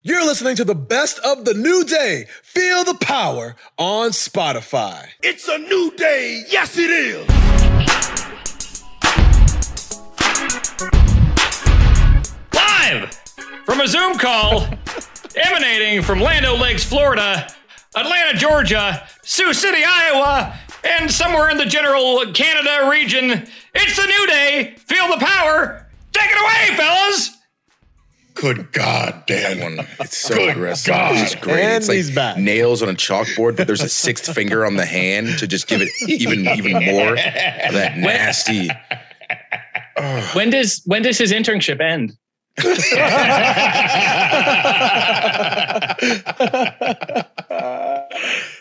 You're listening to the best of the new day. Feel the power on Spotify. It's a new day. Yes, it is. Live from a Zoom call emanating from Land O' Lakes, Florida, Atlanta, Georgia, Sioux City, Iowa, and somewhere in the general Canada region. It's the new day. Feel the power. Take it away, fellas. Good God, Dan. one. It's so Good aggressive. God. It's just great. And it's like he's back. nails on a chalkboard, but there's a sixth finger on the hand to just give it even even more of that nasty. When does when does his internship end?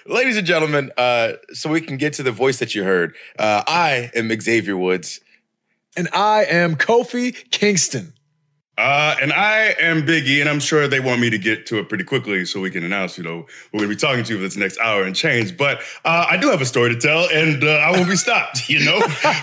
Ladies and gentlemen, uh, so we can get to the voice that you heard. Uh, I am Xavier Woods. And I am Kofi Kingston. Uh, and I am Biggie, and I'm sure they want me to get to it pretty quickly so we can announce, you know, we're going to be talking to you for this next hour and change. But uh, I do have a story to tell, and uh, I won't be stopped, you know?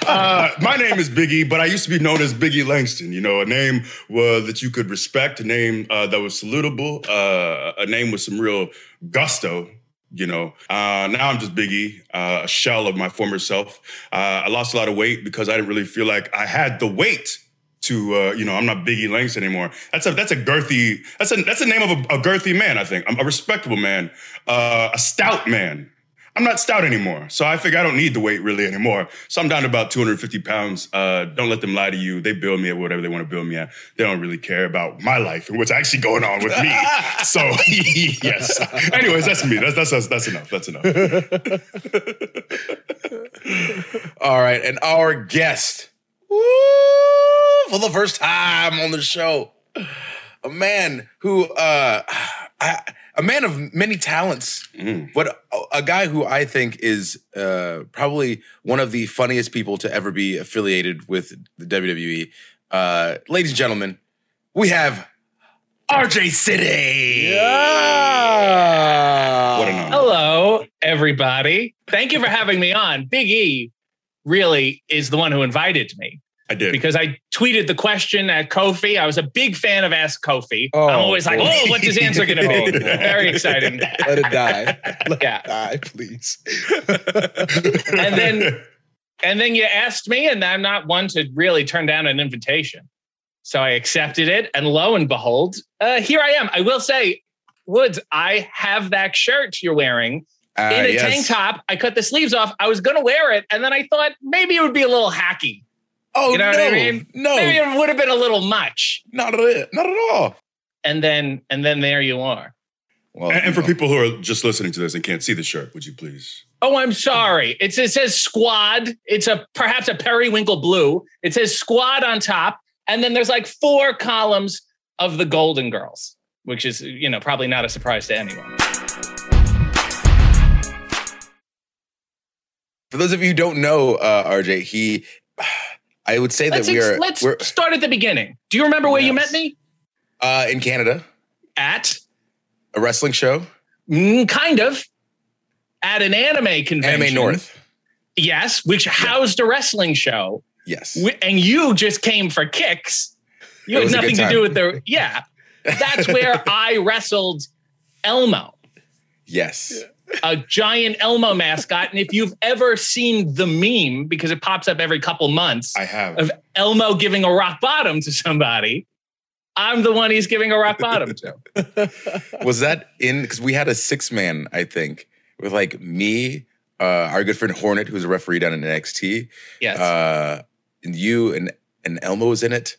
uh, my name is Biggie, but I used to be known as Biggie Langston, you know, a name that you could respect, a name uh, that was salutable, uh, a name with some real gusto, you know. Uh, now I'm just Biggie, uh, a shell of my former self. Uh, I lost a lot of weight because I didn't really feel like I had the weight to uh, you know, I'm not Biggie Langston anymore. That's a that's a girthy that's a that's the name of a, a girthy man. I think I'm a respectable man, uh, a stout man. I'm not stout anymore, so I figure I don't need the weight really anymore. So I'm down to about 250 pounds. Uh, don't let them lie to you. They build me at whatever they want to build me at. They don't really care about my life and what's actually going on with me. so yes. Anyways, that's me. That's that's that's, that's enough. That's enough. All right, and our guest, woo, for the first time on the show, a man who, uh, I, a man of many talents, but a, a guy who I think is uh, probably one of the funniest people to ever be affiliated with the WWE. Uh, ladies and gentlemen, we have RJ City. Yeah. What an honor. Hello, everybody. Thank you for having me on. Big E really is the one who invited me I did. because I tweeted the question at Kofi. I was a big fan of Ask Kofi. Oh, I'm always like, oh, what's his answer going to be? Oh, no. Very exciting. Let it die. Let Yeah. it die, please. And then and then you asked me, and I'm not one to really turn down an invitation. So I accepted it, and lo and behold, uh, here I am. I will say, Woods, I have that shirt you're wearing Uh, in a yes. tank top. I cut the sleeves off. I was going to wear it, and then I thought maybe it would be a little hacky. Oh You know no, what I mean? no, Maybe it would have been a little much. not at it, not at all. And then and then there you are. Well, and, and for know. people who are just listening to this and can't see the shirt, would you please? Oh, I'm sorry. It's, it says squad. It's a perhaps a periwinkle blue. It says squad on top, and then there's like four columns of the Golden Girls, which is you know probably not a surprise to anyone. For those of you who don't know uh, RJ, he, I would say Let's that we are let's we're start at the beginning. Do you remember where you met me? uh, in Canada, At a wrestling show, Mm, kind of at an anime convention. Anime North. Yes, which housed a wrestling show. Yes, and you just came for kicks. You had was a good nothing to do with the yeah. That's where I wrestled Elmo, yes. A giant Elmo mascot. And if you've ever seen the meme, because it pops up every couple months, I have. of Elmo giving a rock bottom to somebody, I'm the one he's giving a rock bottom to. Was that in? Because we had a six man, I think, with like me, uh, our good friend Hornet, who's a referee down in NXT, Yes. uh, and you and and Elmo was in it.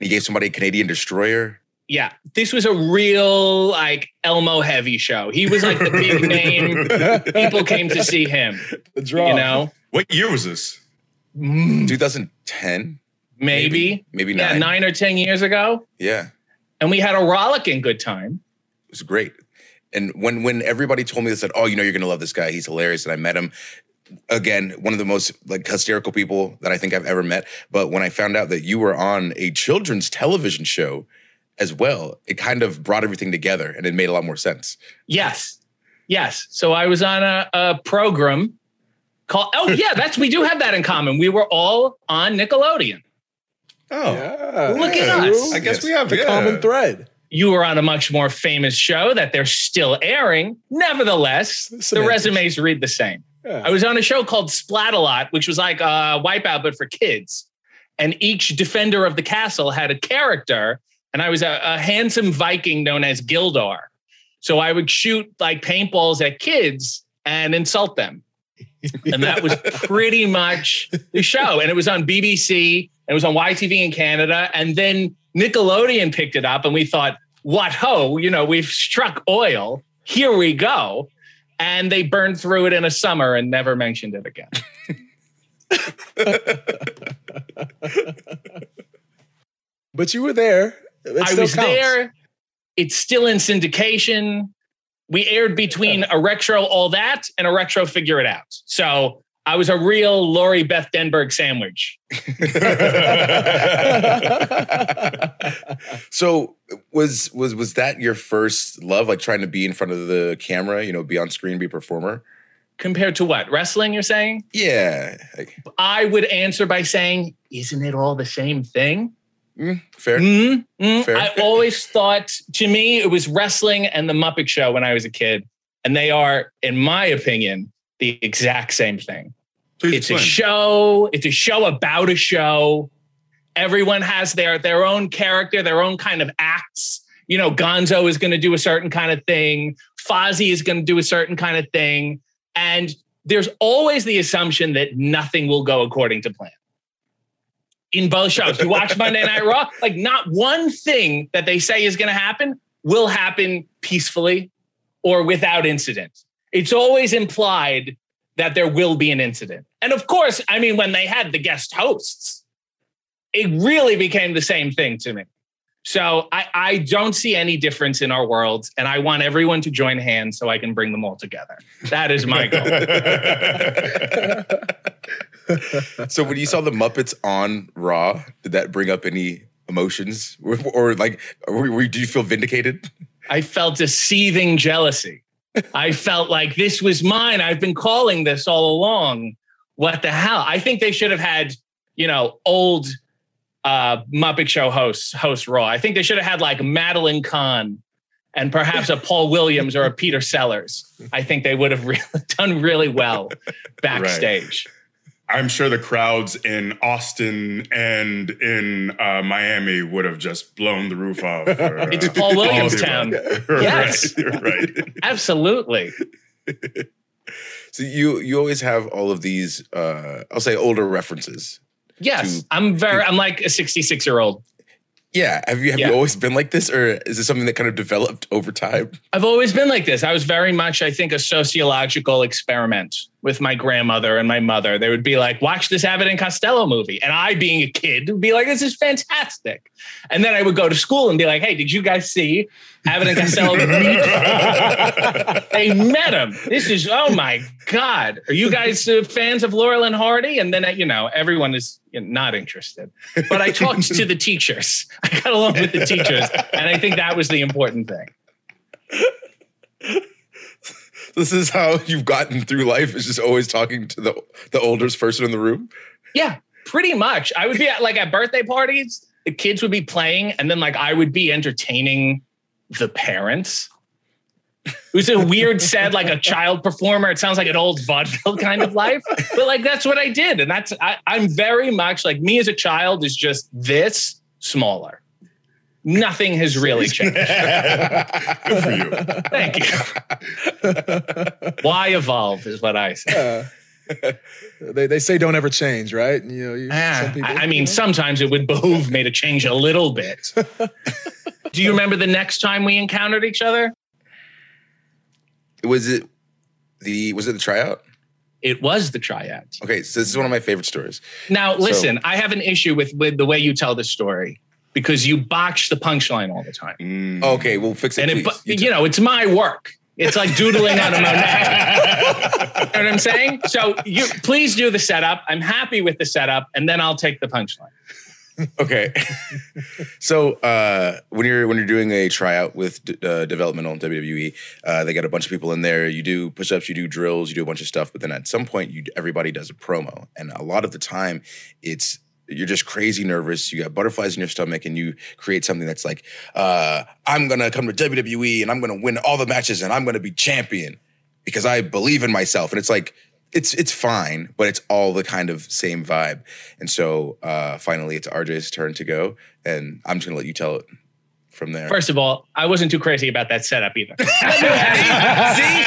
He gave somebody a Canadian destroyer. Yeah. This was a real like Elmo heavy show. He was like the big name. People came to see him, The draw. you know? what year was this? Mm, 2010, maybe. maybe not. Yeah, nine. nine or 10 years ago. Yeah, And we had a rollicking good time. it was great. And when when everybody told me this, said, "Oh, you know, you're gonna love this guy. He's hilarious," and I met him. Again, one of the most like hysterical people that I think I've ever met. But when I found out that you were on a children's television show as well, it kind of brought everything together, and it made a lot more sense. Yes. Yes. So I was on a, a program called, oh, yeah, that's, we do have that in common. We were all on Nickelodeon. Oh, Yeah. Look at Yeah. us. I guess we have the yeah. common thread. you were on a much more famous show that they're still airing. Nevertheless, the resumes read the same. Yeah. I was on a show called Splatalot, which was like a Wipeout, but for kids. And each defender of the castle had a character, and I was a, a handsome Viking known as Gildar. So I would shoot like paintballs at kids and insult them. And that was pretty much the show. And it was on BBC, and it was on YTV in Canada. And then Nickelodeon picked it up, and we thought, what ho, you know, we've struck oil. Here we go. And they burned through it in a summer and never mentioned it again. But you were there. It I was counts. there. It's still in syndication. We aired between a retro all that and a retro figure it out. So I was a real Lori Beth Denberg sandwich. so was was was that your first love, like trying to be in front of the camera, you know, be on screen, be a performer? Compared to what? Wrestling, you're saying? Yeah, I would answer by saying, isn't it all the same thing? Mm, fair. Mm, mm. Fair. I always thought, to me, it was wrestling and the Muppet Show when I was a kid. And they are, in my opinion, the exact same thing. Please it's a show it's a show about a show everyone has their their own character their own kind of acts you know gonzo is going to do a certain kind of thing fozzie is going to do a certain kind of thing and there's always the assumption that nothing will go according to plan in both shows you watch monday night raw like not one thing that they say is going to happen will happen peacefully or without incident it's always implied that there will be an incident. And of course, I mean, when they had the guest hosts, it really became the same thing to me. So I, I don't see any difference in our worlds, and I want everyone to join hands so I can bring them all together. That is my goal. so when you saw the Muppets on Raw, did that bring up any emotions, or, or like, or, or did you feel vindicated? I felt a seething jealousy. I felt like this was mine. I've been calling this all along. What the hell? I think they should have had, you know, old uh, Muppet Show hosts host Raw. I think they should have had like Madeline Kahn and perhaps a Paul Williams or a Peter Sellers. I think they would have really, done really well backstage. I'm sure the crowds in Austin and in uh, Miami would have just blown the roof off. uh, It's Paul all Williams town. Yes. right, right. Absolutely. So you you always have all of these, uh, I'll say, older references. Yes, To- I'm very. I'm like a 66 year old. Yeah, have you have Yeah. you always been like this, or is it something that kind of developed over time? I've always been like this. I was very much, I think, a sociological experiment with my grandmother and my mother. They would be like, watch this Abbott and Costello movie. And I, being a kid, would be like, this is fantastic. And then I would go to school and be like, hey, did you guys see Abbott and Costello? they met him. This is, oh my God. Are you guys uh, fans of Laurel and Hardy? And then, uh, you know, everyone is you know, not interested. But I talked to the teachers. I got along with the teachers. And I think that was the important thing. This is how you've gotten through life. Is just always talking to the the oldest person in the room. Yeah, pretty much. I would be at like at birthday parties, the kids would be playing, and then like I would be entertaining the parents. It was a weird, sad, like a child performer. It sounds like an old vaudeville kind of life, but like that's what I did, and that's I, I'm very much like me as a child is just this smaller. Nothing has really changed. Good for you. Thank you. Why evolve is what I say. Uh, they, they say don't ever change, right? You know, you, Ah, some people- I, I you mean, know? sometimes it would behoove me to change a little bit. Do you remember the next time we encountered each other? Was it the was it the tryout? It was the triad. Okay, so this is one of my favorite stories. Now, So- listen, I have an issue with, with the way you tell the story because you botch the punchline all the time. Mm. Okay, we'll fix it. And it, please. bu- you know, it's my work. It's like doodling on a Monet. you know what I'm saying? So you please do the setup. I'm happy with the setup, and then I'll take the punchline. Okay. so uh, when you're when you're doing a tryout with d- uh, developmental in WWE, uh, they got a bunch of people in there. You do push-ups, you do drills, you do a bunch of stuff. But then at some point, you everybody does a promo, and a lot of the time, it's you're just crazy nervous. You got butterflies in your stomach, and you create something that's like, uh, I'm gonna come to WWE and I'm gonna win all the matches and I'm gonna be champion because I believe in myself. And it's like, it's it's fine, but it's all the kind of same vibe. And so uh, finally, it's RJ's turn to go, and I'm just gonna let you tell it from there. First of all, I wasn't too crazy about that setup either. See, I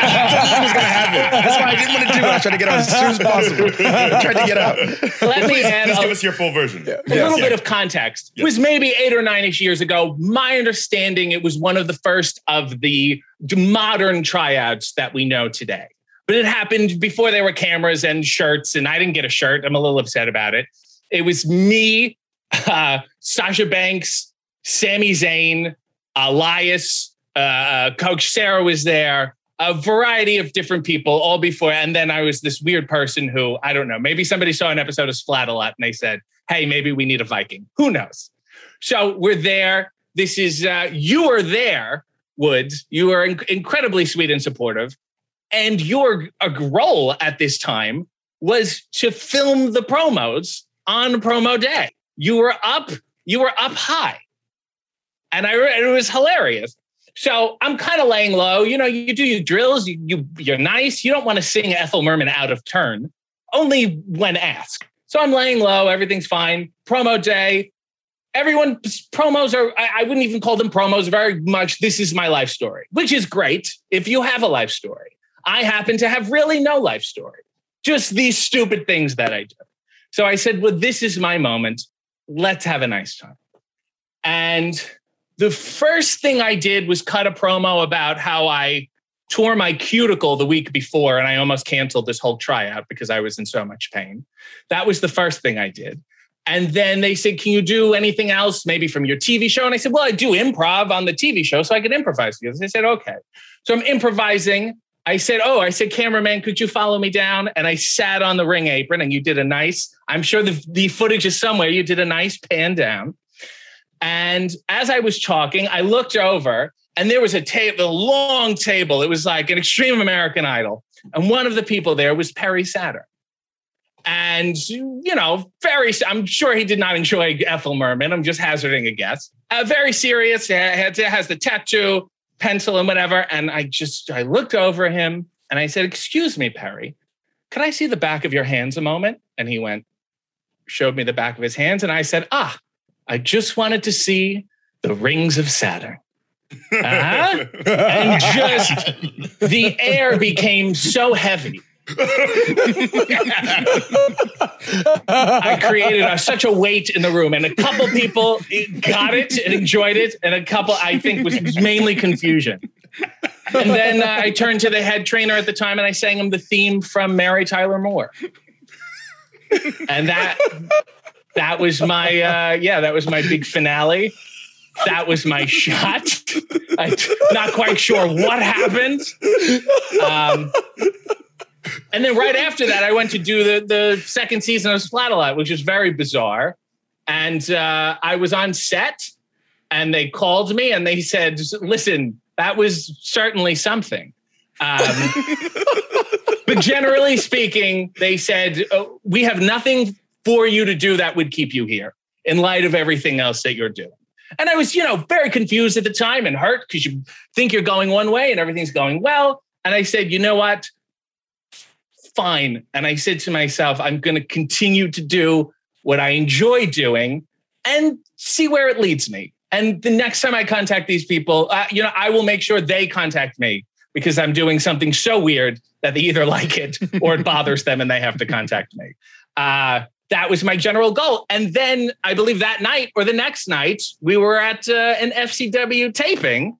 thought this was gonna happen. That's why I didn't want to do it. I tried to get out as soon as possible. I tried to get out. Let me add Please a, give us your full version. Yeah. a little bit of context. It was maybe eight or nine ish years ago. My understanding, it was one of the first of the modern tryouts that we know today. But it happened before there were cameras and shirts, and I didn't get a shirt. I'm a little upset about it. It was me, uh, Sasha Banks, Sami Zayn, Elias, uh, Coach Sarah was there, a variety of different people, all before. And then I was this weird person who, I don't know, maybe somebody saw an episode of Splatalot and they said, hey, maybe we need a Viking. Who knows? So we're there. This is, uh, you are there, Woods. You are inc- incredibly sweet and supportive. And your uh, role at this time was to film the promos on promo day. You were up, you were up high and I it was hilarious. So I'm kind of laying low. You know, you do your drills. You, you you're nice. You don't want to sing Ethel Merman out of turn, only when asked. So I'm laying low. Everything's fine. Promo day. Everyone promos are. I, I wouldn't even call them promos. Very much. This is my life story, which is great if you have a life story. I happen to have really no life story. Just these stupid things that I do. So I said, well, this is my moment. Let's have a nice time. And the first thing I did was cut a promo about how I tore my cuticle the week before and I almost canceled this whole tryout because I was in so much pain. That was the first thing I did. And then they said, Can you do anything else, maybe from your TV show? And I said, Well, I do improv on the TV show, so I can improvise. Because They said, Okay. So I'm improvising. I said, Oh, I said, cameraman, could you follow me down? And I sat on the ring apron and you did a nice, I'm sure the, the footage is somewhere. You did a nice pan down. And as I was talking, I looked over and there was a table, a long table. It was like an extreme American Idol. And one of the people there was Perry Saturn. And, you know, very, I'm sure he did not enjoy Ethel Merman. I'm just hazarding a guess. Uh, very serious. Has, has the tattoo, pencil, and whatever. And I just, I looked over him and I said, Excuse me, Perry, can I see the back of your hands a moment? And he went, showed me the back of his hands. And I said, Ah, I just wanted to see the rings of Saturn. Uh-huh. and just the air became so heavy. I created a, such a weight in the room, and a couple people got it and enjoyed it, and a couple I think was mainly confusion. And then uh, I turned to the head trainer at the time, and I sang him the theme from Mary Tyler Moore, and that that was my uh, yeah, that was my big finale. That was my shot. I'm not quite sure what happened. Um, and then right after that, I went to do the the second season of Splatalot, which is very bizarre. And uh, I was on set, and they called me and they said, "Listen, that was certainly something." Um, but generally speaking, they said, oh, "We have nothing for you to do that would keep you here in light of everything else that you're doing. And I was, you know, very confused at the time and hurt because you think you're going one way and everything's going well. And I said, you know what? Fine. And I said to myself, I'm going to continue to do what I enjoy doing and see where it leads me. And the next time I contact these people, uh, you know, I will make sure they contact me because I'm doing something so weird that they either like it or it bothers them and they have to contact me. Uh, that was my general goal. And then I believe that night or the next night, we were at uh, an FCW taping.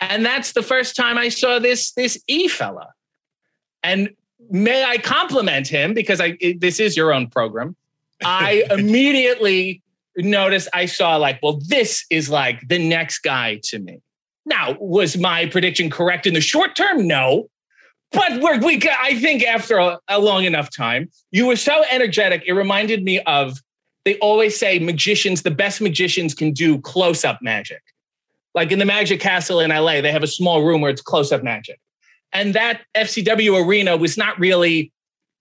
And that's the first time I saw this, this E fella. And may I compliment him because I, it, this is your own program. I immediately noticed, I saw like, well, this is like the next guy to me. Now, was my prediction correct in the short term? No but we're, we, I think after a, a, long enough time, you were so energetic. It reminded me of they always say magicians, the best magicians can do close up magic. Like in the Magic Castle in LA, they have a small room where it's close up magic. And that FCW arena was not really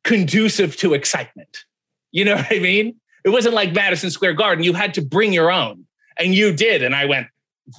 conducive to excitement. You know what I mean? It wasn't like Madison Square Garden. You had to bring your own, and you did. And I went,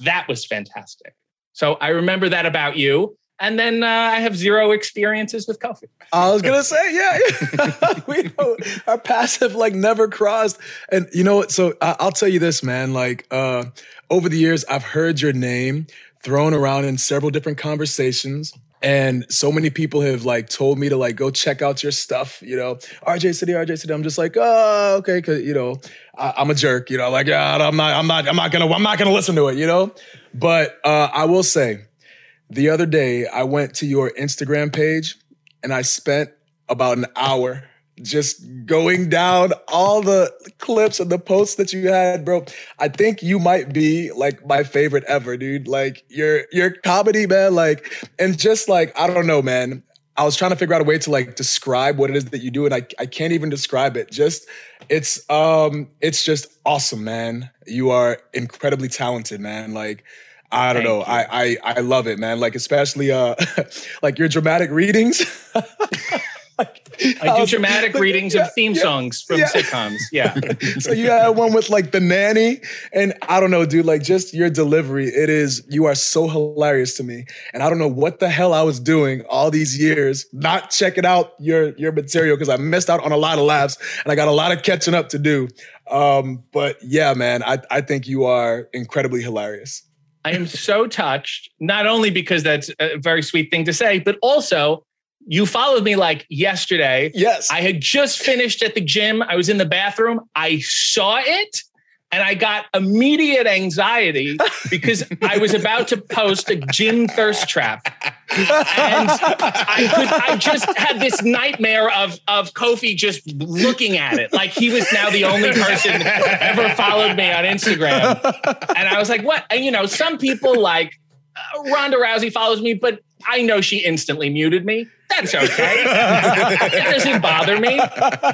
that was fantastic. So I remember that about you. And then uh, I have zero experiences with Kofi. I was gonna say, yeah, yeah. we know our paths have like never crossed. And you know what? So I- I'll tell you this, man. Like uh, over the years, I've heard your name thrown around in several different conversations. And so many people have like told me to like go check out your stuff, you know, RJ City, RJ City. I'm just like, oh, okay, cause you know, I, I'm a jerk, you know, like, yeah, I'm not, I'm not, I'm not gonna, I'm not gonna listen to it, you know. But uh, I will say, the other day I went to your Instagram page and I spent about an hour just going down all the clips and the posts that you had, bro. I think you might be like my favorite ever, dude. Like your your comedy, man. Like and just like I don't know, man. I was trying to figure out a way to like describe what it is that you do, and I I can't even describe it. Just it's um it's just awesome, man. You are incredibly talented, man. Like. I don't Thank know. I, I I love it, man. Like especially uh like your dramatic readings. Like, I do was- dramatic readings Yeah, of theme yeah, songs from yeah. sitcoms. Yeah. so you had one with like the nanny, and I don't know, dude. Like just your delivery, it is. You are so hilarious to me, and I don't know what the hell I was doing all these years not checking out your your material because I missed out on a lot of laughs, and I got a lot of catching up to do. Um, but yeah, man, I I think you are incredibly hilarious. I am so touched, not only because that's a very sweet thing to say, but also you followed me like yesterday. Yes, I had just finished at the gym. I was in the bathroom. I saw it and I got immediate anxiety because I was about to post a gym thirst trap. And I could I just had this nightmare of of Kofi just looking at it. Like he was now the only person ever followed me on Instagram. And I was like, what? And you know, some people like uh, Ronda Rousey follows me, but I know she instantly muted me. That's okay. that doesn't bother me.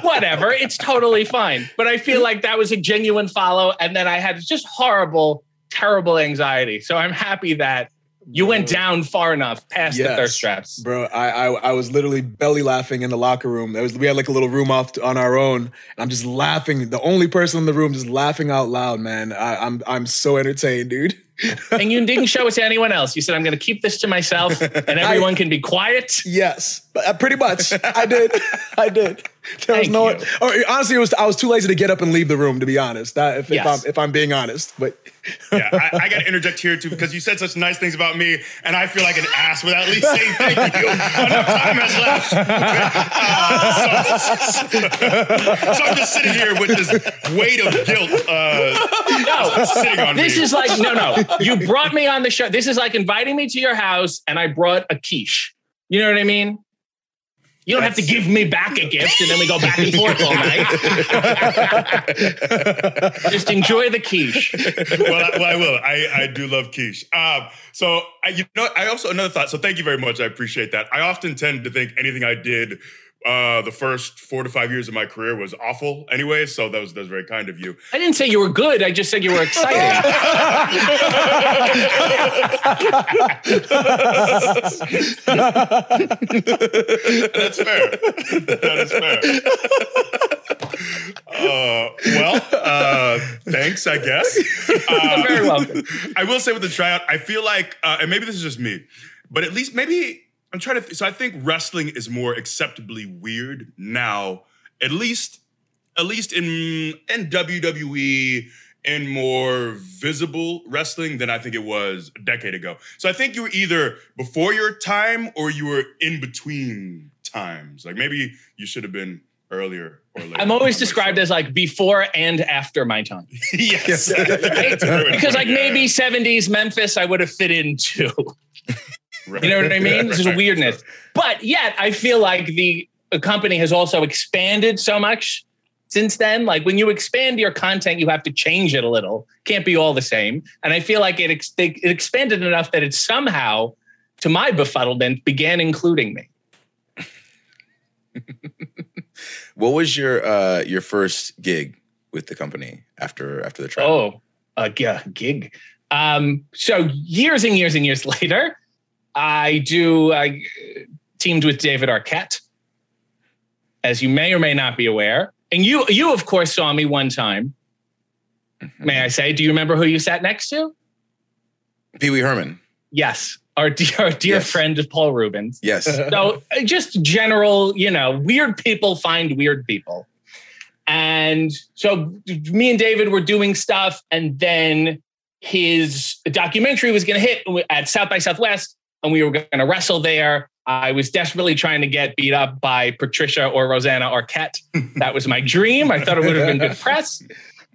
Whatever. It's totally fine. But I feel like that was a genuine follow. And then I had just horrible, terrible anxiety. So I'm happy that you went down far enough past the Yes. thirst traps. Bro, I, I I was literally belly laughing in the locker room. There was we had like a little room off on our own, and I'm just laughing. The only person in the room just laughing out loud, man. I, I'm I'm so entertained, dude. And you didn't show it to anyone else. You said, I'm going to keep this to myself and everyone can be quiet. Yes, but, uh, pretty much. I did. I did. There was no. you. Or honestly, it was I was too lazy to get up and leave the room. To be honest, that, if, Yes. if I'm if I'm being honest, but yeah, I, I got to interject here too because you said such nice things about me, and I feel like an ass without at least saying thank you. Enough time has left. Uh, so, so I'm just sitting here with this weight of guilt uh, No, sitting on this me. is like, no, no. You brought me on the show. This is like inviting me to your house and I brought a quiche. You know what I mean? You don't have to give me back a gift and then we go back and forth all night. Just enjoy the quiche. well, I, well, I will. I, I do love quiche. Um, so I, you know, I also another thought. So thank you very much. I appreciate that. I often tend to think anything I did uh, the first four to five years of my career was awful. Anyway, so that was that was very kind of you. I didn't say you were good. I just said you were exciting. That's fair. that is fair. Uh, well, uh, thanks, I guess. Uh, You're very welcome. I will say with the tryout, I feel like, uh, and maybe this is just me, but at least maybe I'm trying to. So I think wrestling is more acceptably weird now, at least, at least in in WWE. In more visible wrestling than I think it was a decade ago. So I think you were either before your time or you were in between times. Like maybe you should have been earlier or later. I'm always described as like before and after my time. yes. Because like maybe 70s Memphis, I would have fit in too. You know what I mean? There's a weirdness. But yet, I feel like the, company has also expanded so much since then. Like when you expand your content, you have to change it a little. Can't be all the same. And I feel like it, ex- it expanded enough that it somehow, to my befuddlement, began including me. What was your uh your first gig with the company after after the trial? Oh, a g- gig. Um, so years and years and years later, I do. I teamed with David Arquette, as you may or may not be aware. And you, you of course saw me one time. Mm-hmm. May I say? Do you remember who you sat next to? Pee Wee Herman. Yes, our dear, our dear Yes. friend Paul Reubens. Yes. So uh, just general, you know, weird people find weird people. And so me and David were doing stuff, and then his documentary was going to hit at South by Southwest, and we were going to wrestle there. I was desperately trying to get beat up by Patricia or Rosanna or Arquette. That was my dream. I thought it would have been good press.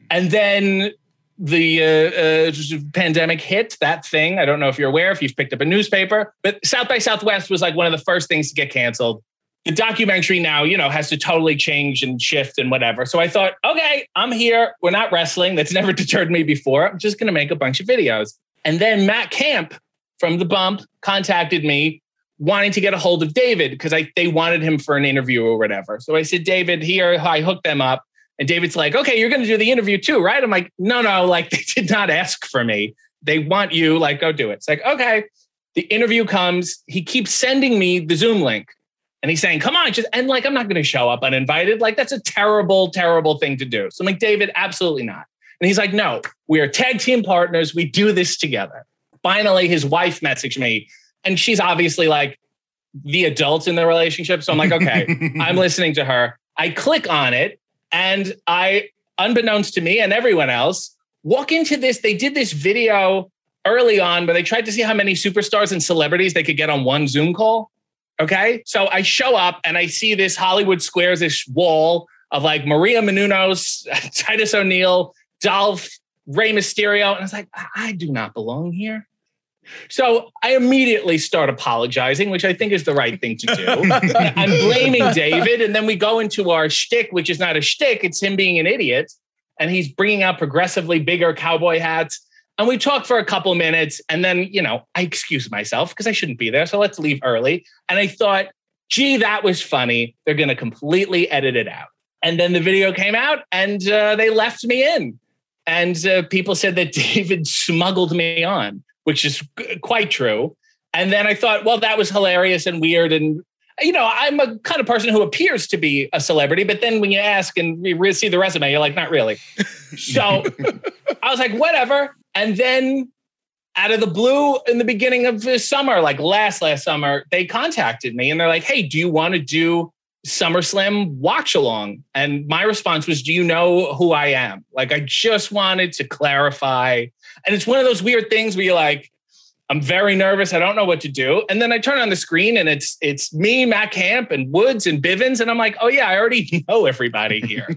And then the uh, uh, pandemic hit that thing. I don't know if you're aware, if you've picked up a newspaper, but South by Southwest was like one of the first things to get canceled. The documentary now, you know, has to totally change and shift and whatever. So I thought, okay, I'm here. We're not wrestling. That's never deterred me before. I'm just going to make a bunch of videos. And then Matt Camp from The Bump contacted me wanting to get a hold of David because they wanted him for an interview or whatever. So I said, David, here, I hooked them up. And David's like, okay, you're going to do the interview too, right? I'm like, no, no, like they did not ask for me. They want you, like, go do it. It's like, okay. The interview comes. He keeps sending me the Zoom link and he's saying, come on, just, and like, I'm not going to show up uninvited. Like, that's a terrible, terrible thing to do. So I'm like, David, absolutely not. And he's like, no, we are tag team partners. We do this together. Finally, his wife messaged me and she's obviously like the adult in the relationship. So I'm like, okay, I'm listening to her. I click on it and I, unbeknownst to me and everyone else, walk into this. They did this video early on, but they tried to see how many superstars and celebrities they could get on one Zoom call. Okay. So I show up and I see this Hollywood Squares ish wall of like Maria Menounos, Titus O'Neil, Dolph, Rey Mysterio. And I was like, I do not belong here. So I immediately start apologizing, which I think is the right thing to do. I'm blaming David, and then we go into our shtick, which is not a shtick; it's him being an idiot, and he's bringing out progressively bigger cowboy hats. And we talk for a couple minutes, and then you know I excuse myself because I shouldn't be there, so let's leave early. And I thought, gee, that was funny. They're going to completely edit it out. And then the video came out, and uh, they left me in. And uh, people said that David smuggled me on which is quite true. And then I thought, well, that was hilarious and weird. And, you know, I'm a kind of person who appears to be a celebrity, but then when you ask and you see the resume, you're like, not really. So I was like, whatever. And then out of the blue in the beginning of the summer, like last, last summer, they contacted me and they're like, hey, do you want to do SummerSlam watch along? And my response was, do you know who I am? Like, I just wanted to clarify. And it's one of those weird things where you're like, I'm very nervous. I don't know what to do. And then I turn on the screen and it's it's me, Matt Camp, and Woods and Bivens. And I'm like, oh yeah, I already know everybody here.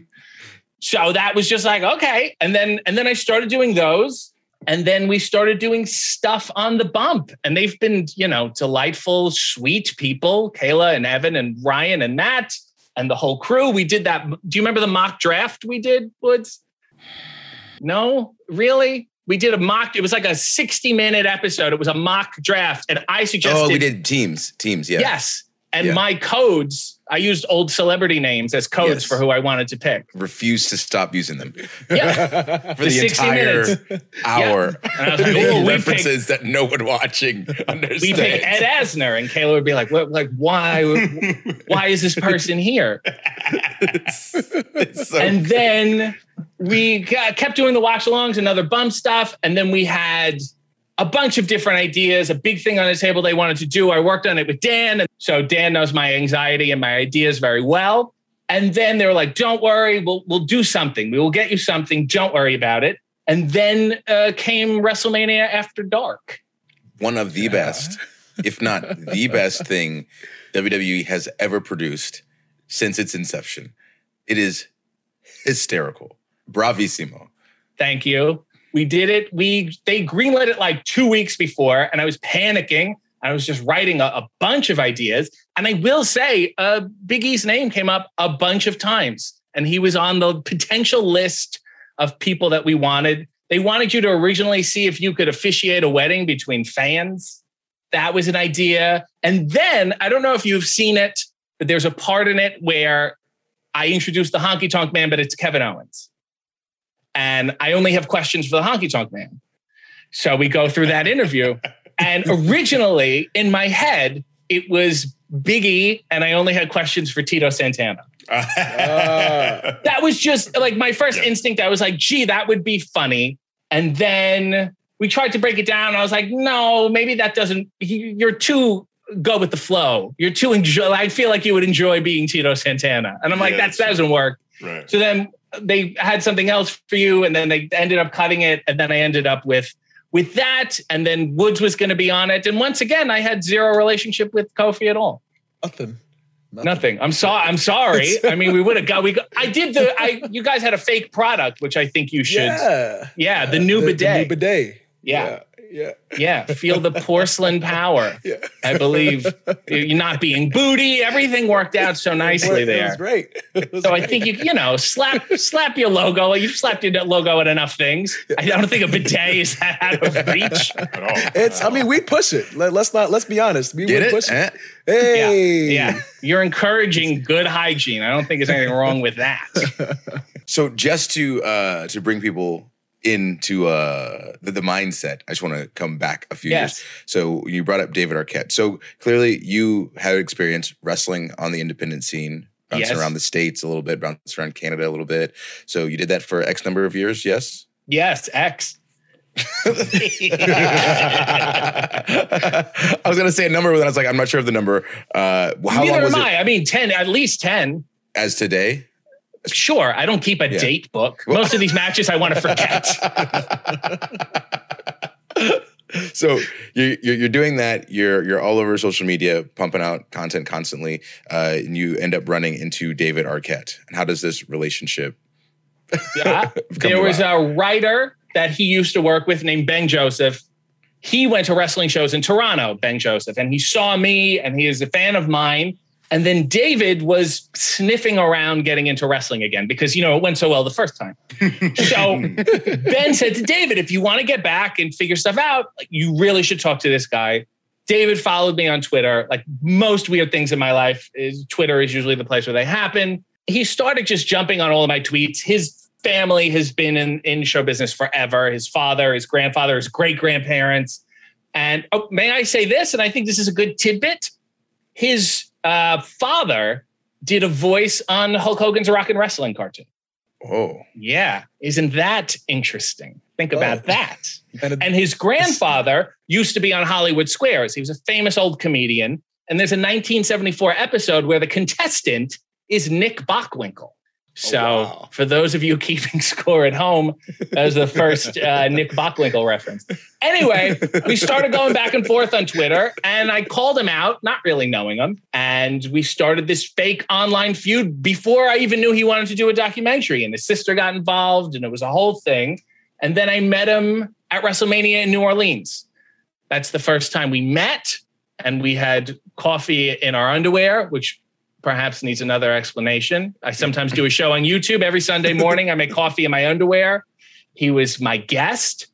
so that was just like, okay. And then and then I started doing those. And then we started doing stuff on the bump. And they've been, you know, delightful, sweet people, Kayla and Evan and Ryan and Matt and the whole crew. We did that. Do you remember the mock draft we did, Woods? No, really? We did a mock, it was like a 60 minute episode. It was a mock draft. And I suggested Oh, we did teams. Teams, yeah. yes. And Yeah. my codes, I used old celebrity names as codes Yes. for who I wanted to pick. Refuse to stop using them Yeah. for the, 60 entire minutes. hour. And I was like, Making "Ooh, we references that no one watching understands. we pick Ed Asner, and Kayla would be like, "What? Like, why? why is this person here?" It's- it's so- and then we got, kept doing the watch alongs and other bump stuff. And then we had a bunch of different ideas, a big thing on the table they wanted to do. I worked on it with Dan. And so Dan knows my anxiety and my ideas very well. And then they were like, don't worry, we'll, we'll do something. We will get you something. Don't worry about it. And then uh, came WrestleMania After Dark. one of the best, if not the best thing WWE has ever produced since its inception. It is hysterical. Bravissimo. Thank you. We did it. We they greenlit it like two weeks before, and I was panicking. I was just writing a, a bunch of ideas, and I will say, uh, name came up a bunch of times, and he was on the potential list of people that we wanted. They wanted you to originally see if you could officiate a wedding between fans. That was an idea, and then I don't know if you've seen it, but there's a part in it where I introduced the Honky Tonk Man, but it's Kevin Owens and I only have questions for the honky tonk man. So we go through that interview. And originally in my head, it was Biggie, and I only had questions for Tito Santana. Ah. That was just like my first instinct. I was like, gee, that would be funny. And then we tried to break it down. I was like, no, maybe that doesn't, you're too go with the flow. You're too enjoy. I feel like you would enjoy being Tito Santana. And I'm like, Yeah, that doesn't work. right. So then they had something else for you, and then they ended up cutting it, and then I ended up with with that, and then Woods was going to be on it, and once again, I had zero relationship with Kofi at all. Nothing. Nothing. I'm sorry. I'm sorry. I mean, we would have got. We. Got, I did the. I. You guys had a fake product, which I think you should. Yeah. Yeah. the new The- the bidet. new bidet. Yeah. Yeah. Yeah. yeah. Feel the porcelain power. Yeah. I believe you're not being booty. Everything worked out so nicely It there. was great. It was So I think you you know slap slap your logo. You've slapped your logo at enough things. I don't think a bidet is that out of reach. At all. it's. I mean, we push it. Let, us not. Let's be honest. We Get would it? push Eh? it. Hey. Yeah, you're encouraging good hygiene. I don't think there's anything wrong with that. So just to uh to bring people into uh the, the mindset, I just want to come back a few Yes. years. So you brought up David Arquette. So clearly you had experience wrestling on the independent scene, bouncing Yes. around the states a little bit, bouncing around Canada a little bit. So you did that for X number of years, yes? Yes, X. I was gonna say a number, but then I was like, I'm not sure of the number. Uh, how Neither long was am it I. I mean, ten, at least ten. as today? Sure, I don't keep a Yeah. date book. Most of these matches I want to forget. so you're, you're you're doing that. You're you're all over social media, pumping out content constantly, uh, and you end up running into David Arquette. And how does this relationship? Yeah. there was a writer that he used to work with named Ben Joseph. He went to wrestling shows in Toronto, Ben Joseph, and he saw me and he is a fan of mine. And then David was sniffing around getting into wrestling again because, you know, it went so well the first time. So Ben said to David, if you want to get back and figure stuff out, like, you really should talk to this guy. David followed me on Twitter. Like most weird things in my life, is Twitter is usually the place where they happen. He started just jumping on all of my tweets. His family has been in, in show business forever. His father, his grandfather, his great grandparents. And oh, may I say this? And I think this is a good tidbit. His uh, father did a voice on Hulk Hogan's Rock and Wrestling cartoon. Oh, Yeah. Isn't that interesting? Think Oh. about that. And, it- And his grandfather used to be on Hollywood Squares. He was a famous old comedian. And there's a 1974 episode where the contestant is Nick Bockwinkel. So, wow. for those of you keeping score at home, that was the first uh, Nick Bockwinkel reference. Anyway, we started going back and forth on Twitter, and I called him out, not really knowing him. And we started this fake online feud before I even knew he wanted to do a documentary. And his sister got involved, and it was a whole thing. And then I met him at WrestleMania in New Orleans. That's the first time we met, and we had coffee in our underwear, which perhaps needs another explanation. I sometimes do a show on YouTube every Sunday morning. I make coffee in my underwear. He was my guest.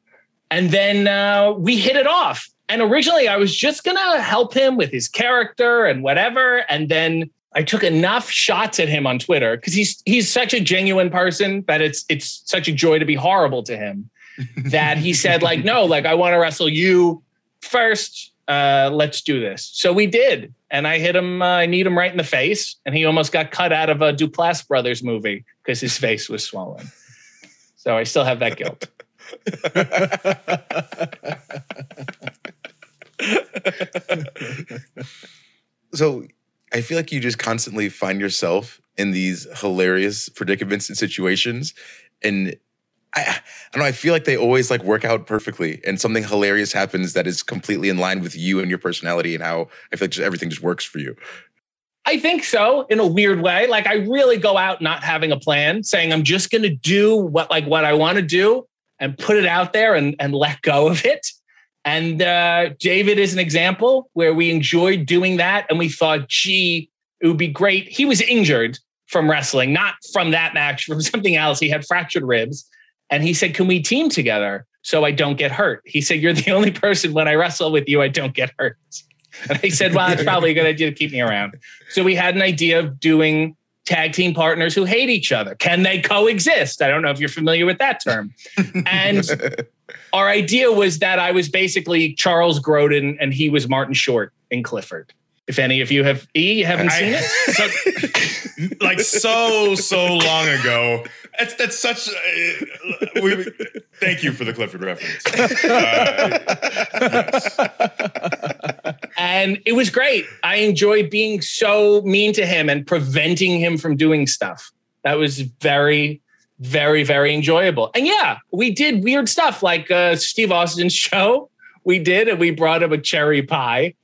And then uh, we hit it off. And originally, I was just going to help him with his character and whatever. And then I took enough shots at him on Twitter because he's he's such a genuine person that it's it's such a joy to be horrible to him that he said like no like I want to wrestle you first uh, let's do this so we did and I hit him uh, I kneed him right in the face and he almost got cut out of a Duplass brothers movie because his face was swollen. So I still have that guilt. So I feel like you just constantly find yourself in these hilarious predicaments and situations, and I, I don't know. I feel like they always like work out perfectly, and something hilarious happens that is completely in line with you and your personality and how I feel like just everything just works for you. I think so in a weird way. Like I really go out not having a plan, saying I'm just going to do what like what I want to do and put it out there and and let go of it. And uh, David is an example where we enjoyed doing that, and we thought, gee, it would be great. He was injured from wrestling, not from that match, from something else. He had fractured ribs, and he said, "Can we team together so I don't get hurt?" He said, "You're the only person when I wrestle with you I don't get hurt." And I said, well, it's probably a good idea to keep me around. So we had an idea of doing tag team partners who hate each other. Can they coexist? I don't know if you're familiar with that term. And our idea was that I was basically Charles Grodin and he was Martin Short in Clifford. If any of you have E, haven't seen it. So, like so so long ago. That's that's such. Uh, we, thank you for the Clifford reference. Uh, and it was great. I enjoyed being so mean to him and preventing him from doing stuff. That was very, very, very enjoyable. And yeah, we did weird stuff like uh, Steve Austin's show. We did, and we brought him a cherry pie,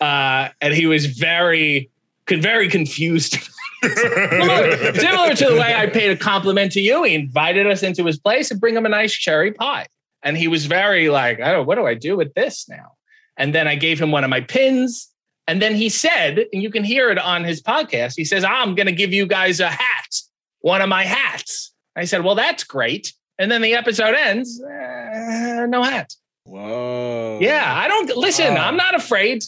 uh, and he was very, very confused. similar, similar to the way I paid a compliment to you. He invited us into his place and bring him a nice cherry pie. And he was very like, oh, what do I do with this now? And then I gave him one of my pins. And then he said, and you can hear it on his podcast, he says, I'm going to give you guys a hat, one of my hats. I said, well, that's great. And then the episode ends, uh, no hat. Whoa. Yeah, I don't listen. Wow. I'm not afraid.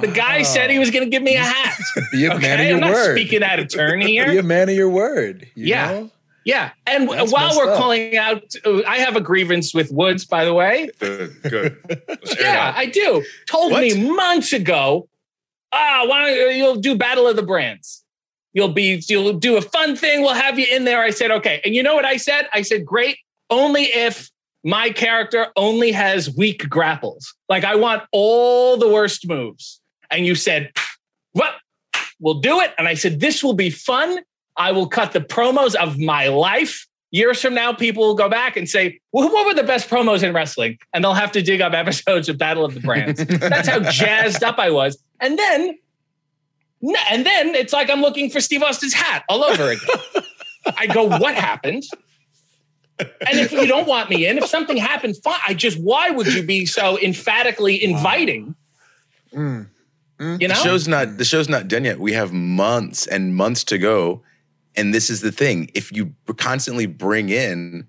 The guy said he was going to give me a hat. Be a man of Okay, your I'm not word. speaking out of turn here. Be here. a man of your word. you Yeah. know? Yeah, and That's while we're up. calling out, uh, I have a grievance with Woods, by the way. good, good. Let's air it Yeah. I do. Told What? me months ago, ah, why don't you, you'll do Battle of the Brands? You'll be you'll do a fun thing. We'll have you in there. I said, okay. And you know what I said? I said, great. Only if my character only has weak grapples. Like I want all the worst moves. And you said, what? We'll do it. And I said, this will be fun. I will cut the promos of my life. Years from now, people will go back and say, well, what were the best promos in wrestling? And they'll have to dig up episodes of Battle of the Brands. That's how jazzed up I was. And then, and then it's like I'm looking for Steve Austin's hat all over again. I go, what happened? And if you don't want me in, if something happened, fine. I just, why would you be so emphatically inviting? Mm. Mm. You know? The show's not the show's not done yet. We have months and months to go. And this is the thing. If you constantly bring in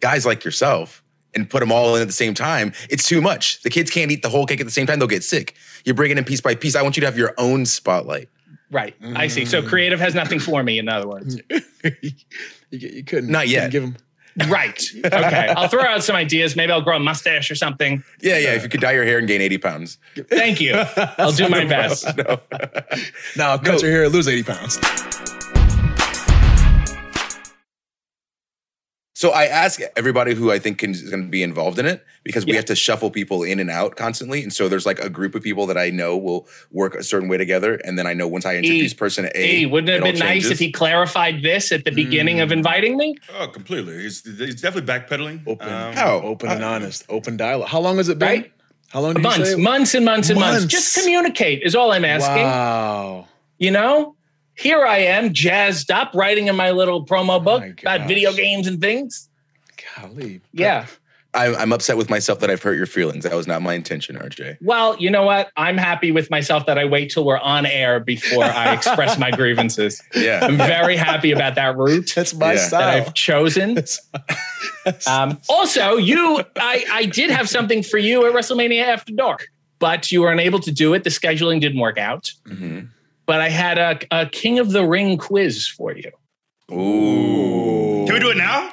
guys like yourself and put them all in at the same time, it's too much. The kids can't eat the whole cake at the same time, they'll get sick. You're bringing in piece by piece. I want you to have your own spotlight. Right. I see. So creative has nothing for me, in other words. you, you couldn't. Not couldn't yet. Give him. Right. Okay. I'll throw out some ideas. Maybe I'll grow a mustache or something. Yeah, yeah. If you could dye your hair and gain 80 pounds. Thank you. I'll do my best. No. Now cut your hair, lose eighty pounds. So I ask everybody who I think can, is going to be involved in it because we have to shuffle people in and out constantly. And so there's like a group of people that I know will work a certain way together. And then I know once I introduce person A, Hey, wouldn't it have all been nice if he clarified this at the beginning of inviting me? Oh, completely. He's, he's definitely backpedaling. Open. Um, How? Open and honest. Open dialogue. How long has it been? Right? How long did you Months, say? months and months and months. Months. Just communicate is all I'm asking. Wow. You know, here I am, jazzed up, writing in my little promo book my about video games and things. Golly. Yeah. I, I'm upset with myself that I've hurt your feelings. That was not my intention, RJ. Well, you know what? I'm happy with myself that I wait till we're on air before I express my grievances. Yeah. I'm very happy about that route That's my Yeah. that. I've chosen. That's- Um, also, you, I, I did have something for you at WrestleMania After Dark, but you were unable to do it. The scheduling didn't work out. Mhm. But I had a, a King of the Ring quiz for you. Ooh. Can we do it now?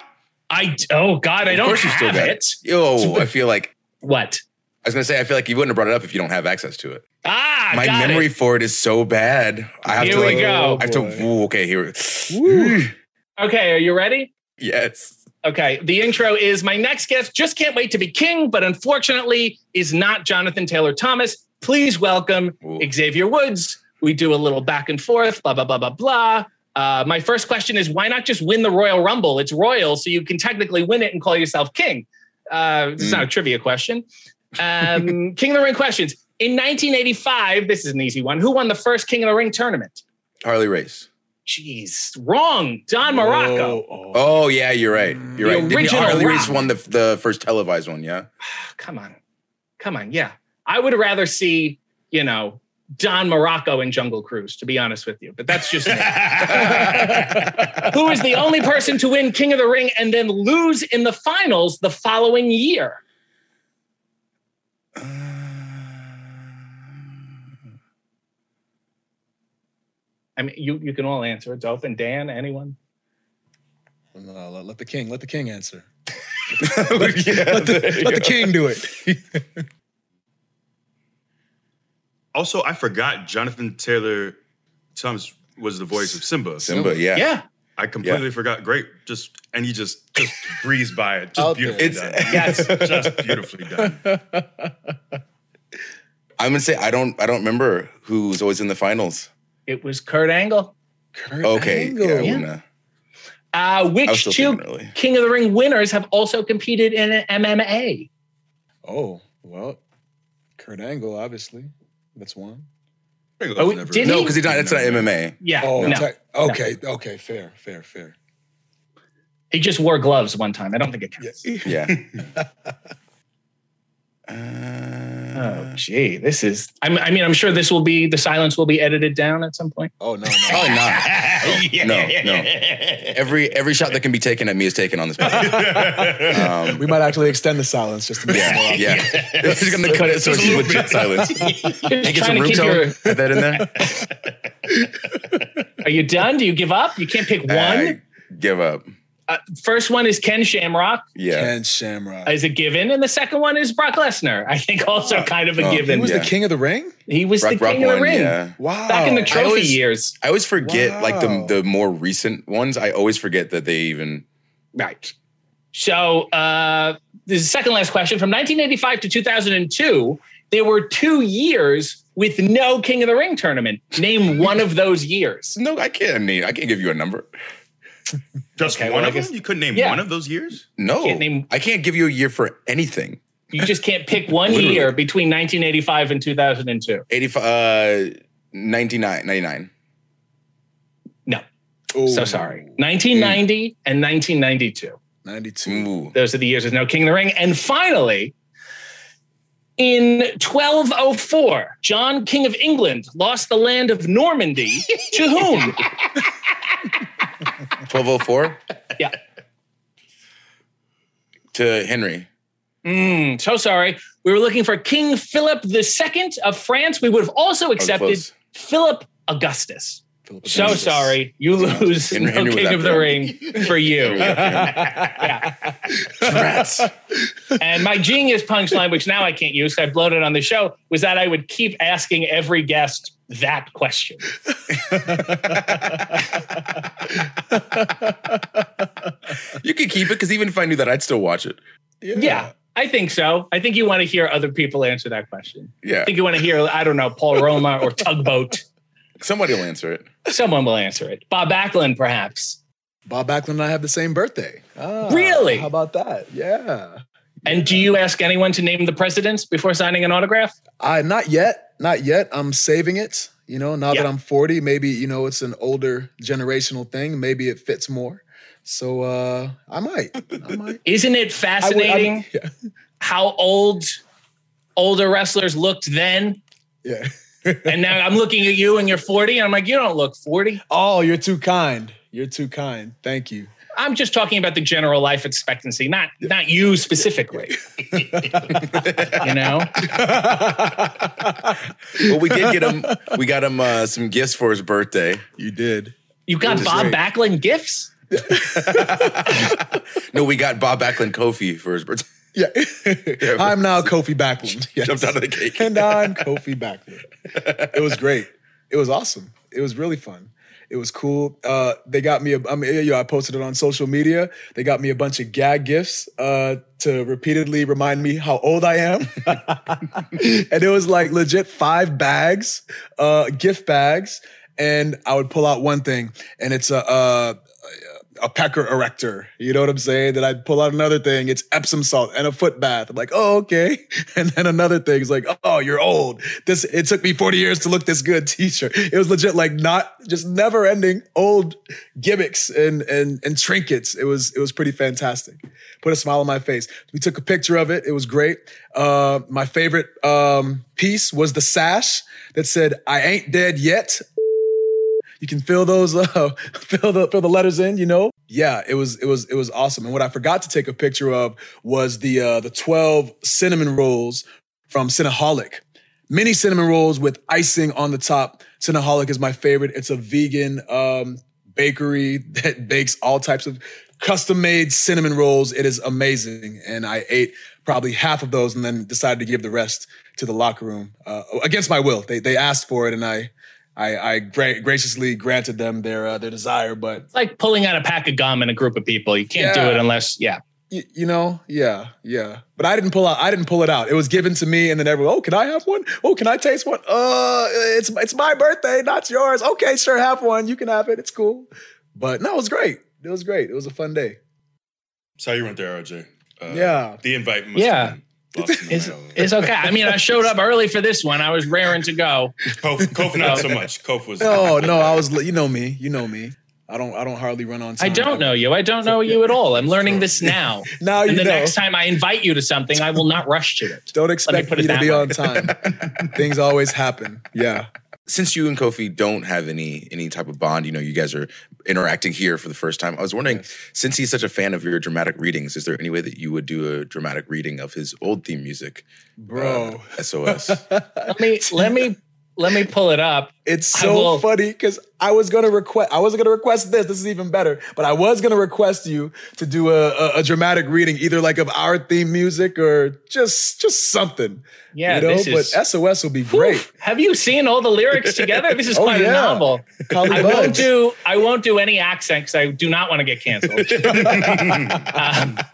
I oh God, I Of don't course you still have got it. Yo, I feel like What? I was gonna say I feel like you wouldn't have brought it up if you don't have access to it. Ah, My got memory it. for it is so bad. I have Here to we like go. I have to ooh, okay, here. Okay, are you ready? yes. Okay, the intro is my next guest just can't wait to be king, but unfortunately is not Jonathan Taylor Thomas. Please welcome Ooh. Xavier Woods. We do a little back and forth, blah, blah, blah, blah, blah. Uh, my first question is why not just win the Royal Rumble? It's royal, so you can technically win it and call yourself king. Uh, it's not a trivia question. Um, king of the Ring questions. In 1985, this is an easy one. Who won the first King of the Ring tournament? Harley Race. Jeez, wrong. Don Muraco. Oh, oh. Yeah, you're right. You're The right. Original Harley Race won the the first televised one, yeah. come on, come on. Yeah, I would rather see you know Don Muraco in Jungle Cruise, to be honest with you. But that's just me. Who is the only person to win King of the Ring and then lose in the finals the following year? I mean, you you can all answer. It's open. Dan, anyone? No, let, let the king. Let the king answer. Yeah, Let the, let the king do it. Also, I forgot Jonathan Taylor Thomas was the voice of Simba. Simba, yeah. Yeah. I completely forgot. Great, just and he just just breezed by it. Just Out beautifully It's- done. Yes. just beautifully done. I'm gonna say I don't I don't remember who's always in the finals. It was Kurt Angle. Kurt Okay. Angle. Yeah, Yeah. wouldn't, uh, I was which two thinking early. King of the Ring winners have also competed in MMA? Oh, well, Kurt Angle, obviously. That's one. Oh, Never- did No, because he's not. It's not MMA. Yeah. Oh, no. te- okay, okay, fair, fair, fair. He just wore gloves one time. I don't think it counts. Yeah. Oh, Uh, gee, this is. I'm, I mean, I'm sure this will be the silence will be edited down at some point. Oh no, no. probably not. No, no. Every every shot that can be taken at me is taken on this. Um, we might actually extend the silence just to make it more yeah, obvious. yeah. He's gonna cut it so it's legit silence. You're get some trying to room keep tone. your. Put that in there. Are you done? Do you give up? You can't pick one. I give up. Uh, first one is Ken Shamrock Yeah. Ken Shamrock. is a given, and the second one is Brock Lesnar. I think also kind of a Oh, he was Yeah. the king of the ring. He was Rock, the Rock king of the ring Yeah. Wow. back in the trophy always- years. I always forget like the the more recent ones. I always forget that they even. Right. So uh, this is the second last question. From 1985 to 2002, there were two years with no King of the Ring tournament. Name one of those years. No, I can't name. I can't give you a number. Just Okay, one well, of guess- them? You couldn't name Yeah. one of those years? No, Can't name- I can't give you a year for anything. You just can't pick one year between 1985 and 2002. 85, uh, 99, 99. No, Oh, so sorry. 1990 and 1992. 92. Ooh. Those are the years with no King of the Ring. And finally, in 1204, John, King of England, lost the land of Normandy to whom? 1204? Yeah. To Henry. Mm, so sorry. We were looking for King Philip II of France. We would have also accepted close. Philip Augustus. Philip So Augustus. sorry. You lose Henry- no Henry King of the there. Ring for you. yeah. Rats. And my genius punchline, which now I can't use, I it on the show, was that I would keep asking every guest that question. you could keep it because even if I knew that, I'd still watch it. Yeah, I think so. I think you want to hear other people answer that question. Yeah. I think you want to hear, I don't know, Paul Roma or Tugboat. Somebody will answer it. Someone will answer it. Bob Backlund, perhaps. Bob Backlund and I have the same birthday. Ah, Really? How about that? Yeah. And do you ask anyone to name the presidents before signing an autograph? I not yet, not yet. I'm saving it. You know, now that I'm 40, maybe you know it's an older generational thing. Maybe it fits more. So uh I might. I might. Isn't it I would- fascinating I- yeah. how old older wrestlers looked then? yeah. And now I'm looking at you and you're 40, and I'm like, you don't look 40. oh, you're too kind. You're too kind. Thank you. I'm just talking about the general life expectancy, not not you specifically. you know? Well, we did get him. We got him uh, some gifts for his birthday. you did. You got Bob great. Backlund gifts? No, we got Bob Backlund Kofi for his birthday. Yeah. I'm now Kofi Backlund. Yes. Jumped out of the cake. and I'm Kofi Backlund. It was great. It was awesome. It was really fun. It was cool. Uh, they got me. A, I mean, you know, I posted it on social media. They got me a bunch of gag gifts uh, to repeatedly remind me how old I am, and it was like legit five bags, uh, gift bags, and I would pull out one thing, and it's a. a a pecker erector, you know what I'm saying? Then I'd pull out another thing, it's Epsom salt and a foot bath. I'm like, oh, okay. And then another thing is like, oh, you're old. This it took me 40 years to look this good t-shirt. It was legit like not just never ending old gimmicks and and and trinkets. It was it was pretty fantastic. Put a smile on my face. We took a picture of it. It was great. Uh, my favorite um, piece was the sash that said, I ain't dead yet. You can fill those uh, fill the fill the letters in, you know. Yeah, it was it was it was awesome. And what I forgot to take a picture of was the uh, the twelve cinnamon rolls from Cinnaholic. Mini cinnamon rolls with icing on the top. Cinnaholic is my favorite. It's a vegan um, bakery that bakes all types of custom made cinnamon rolls. It is amazing. And I ate probably half of those and then decided to give the rest to the locker room uh, against my will. They, they asked for it and I, I, I gra- graciously granted them their uh, their desire, but It's like pulling out a pack of gum in a group of people. You can't do it unless, yeah. y- you know, yeah, yeah. But I didn't pull out. I didn't pull it out. It was given to me, and then everyone, oh, can I have one? Oh, can I taste one? Uh, it's it's my birthday, not yours. Okay, sure, have one. You can have it. It's cool. But no, it was great. It was great. It was a fun day. So you went there, RJ. Uh, Yeah. The invite must Yeah. Have been lost in the It's, it's okay. I mean, I showed up early for this one. I was raring to go. Kof, Kof not so much. Kof was. No, no, I was. You know me. You know me. I don't. I don't hardly run on I don't know you. I don't know you at all. I'm learning this now. Now you And the know. next time I invite you to something, I will not rush to it. don't expect put me, to be way. on time. Things always happen. Yeah. Since you and Kofi don't have any any type of bond, you know, you guys are interacting here for the first time. I was wondering, since he's such a fan of your dramatic readings, is there any way that you would do a dramatic reading of his old theme music, Bro. uh, SOS? Let me let me let me pull it up. It's so will- funny because I was gonna request. I wasn't gonna request this. This is even better. But I was gonna request you to do a, a, a dramatic reading, either like of our theme music or just just something. Yeah, you know. this but is. SOS will be great. Have you seen all the lyrics together? This is Oh, quite yeah. a novel. Collie I won't do I won't do any accent because I do not want to get canceled. um,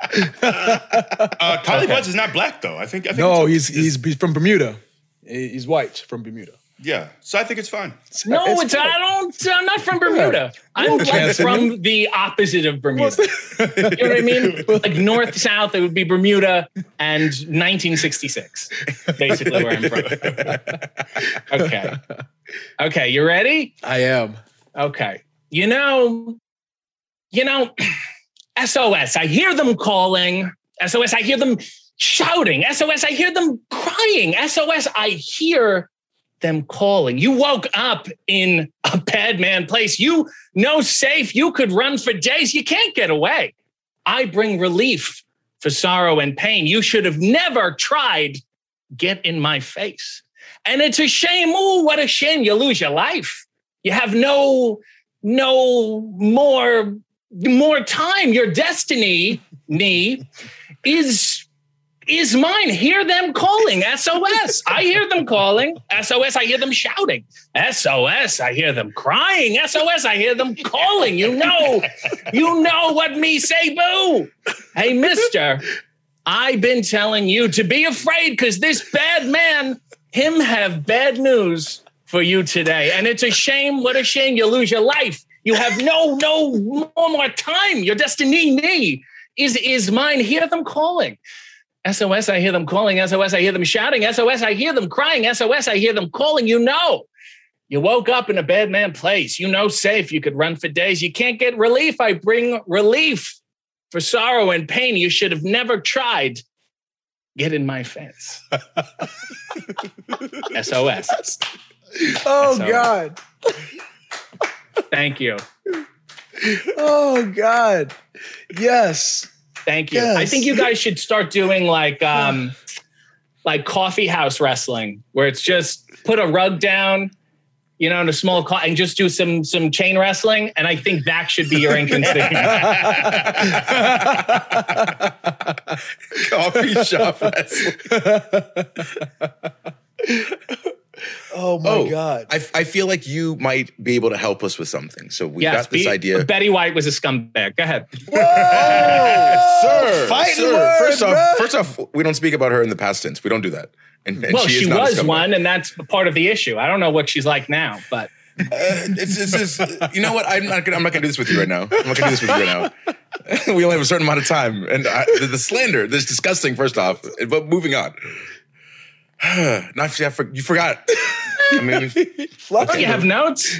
Uh, Collie Okay. Buddz is not black though. I think. I think No, he's he's he's from Bermuda. He's white from Bermuda. Yeah. So I think it's fine. no, It's it's, I don't. I'm not from Bermuda. I'm like from the opposite of Bermuda. You know what I mean? Like north south, it would be Bermuda and 1966. Basically, where I'm from. Okay. Okay, you ready? I am. Okay. You know, you know, SOS, I hear them calling. SOS, I hear them shouting. SOS, I hear them crying. SOS, I hear them calling. You woke up in a bad man place. You know safe. You could run for days. You can't get away. I bring relief for sorrow and pain. You should have never tried get in my face. And it's a shame. Oh, what a shame you lose your life. You have no no more more time. Your destiny knee is is mine. Hear them calling SOS. I hear them calling SOS. I hear them shouting SOS. I hear them crying SOS. I hear them calling. You know, you know what me say, boo. Hey, mister, I've been telling you to be afraid because this bad man, him have bad news for you today. And it's a shame. What a shame you lose your life. You have no, no more, more time. Your destiny knee is, is mine. Hear them calling. SOS, I hear them calling. SOS, I hear them shouting. SOS, I hear them crying. SOS, I hear them calling. You know, you woke up in a bad man place. You know, safe. You could run for days. You can't get relief. I bring relief for sorrow and pain. You should have never tried. Get in my fence. SOS. Oh So- God. Thank you. Oh God. Yes. Thank you. I think you guys should start doing like um like coffee house wrestling where it's just put a rug down, you know, in a small co- and just do some some chain wrestling and I think that should be your entrance. Coffee shop wrestling. oh my Oh, God. I, I feel like you might be able to help us with something. So we yes, got this be- idea. Betty White was a scumbag. Go ahead. sir, Fighting sir. words, first off, bruh. first off, we don't speak about her in the past tense. We don't do that. And, and well, she, she, is not a was one, and that's part of the issue. I don't know what she's like now, but Uh, it's, it's just, you know what? I'm not gonna, I'm not gonna do this with you right now. I'm not gonna do this with you right now. we only have a certain amount of time, and I, the, the slander, this is disgusting. First off, but moving on. not I for, you forgot. I mean, Fluffy. oh, you have notes.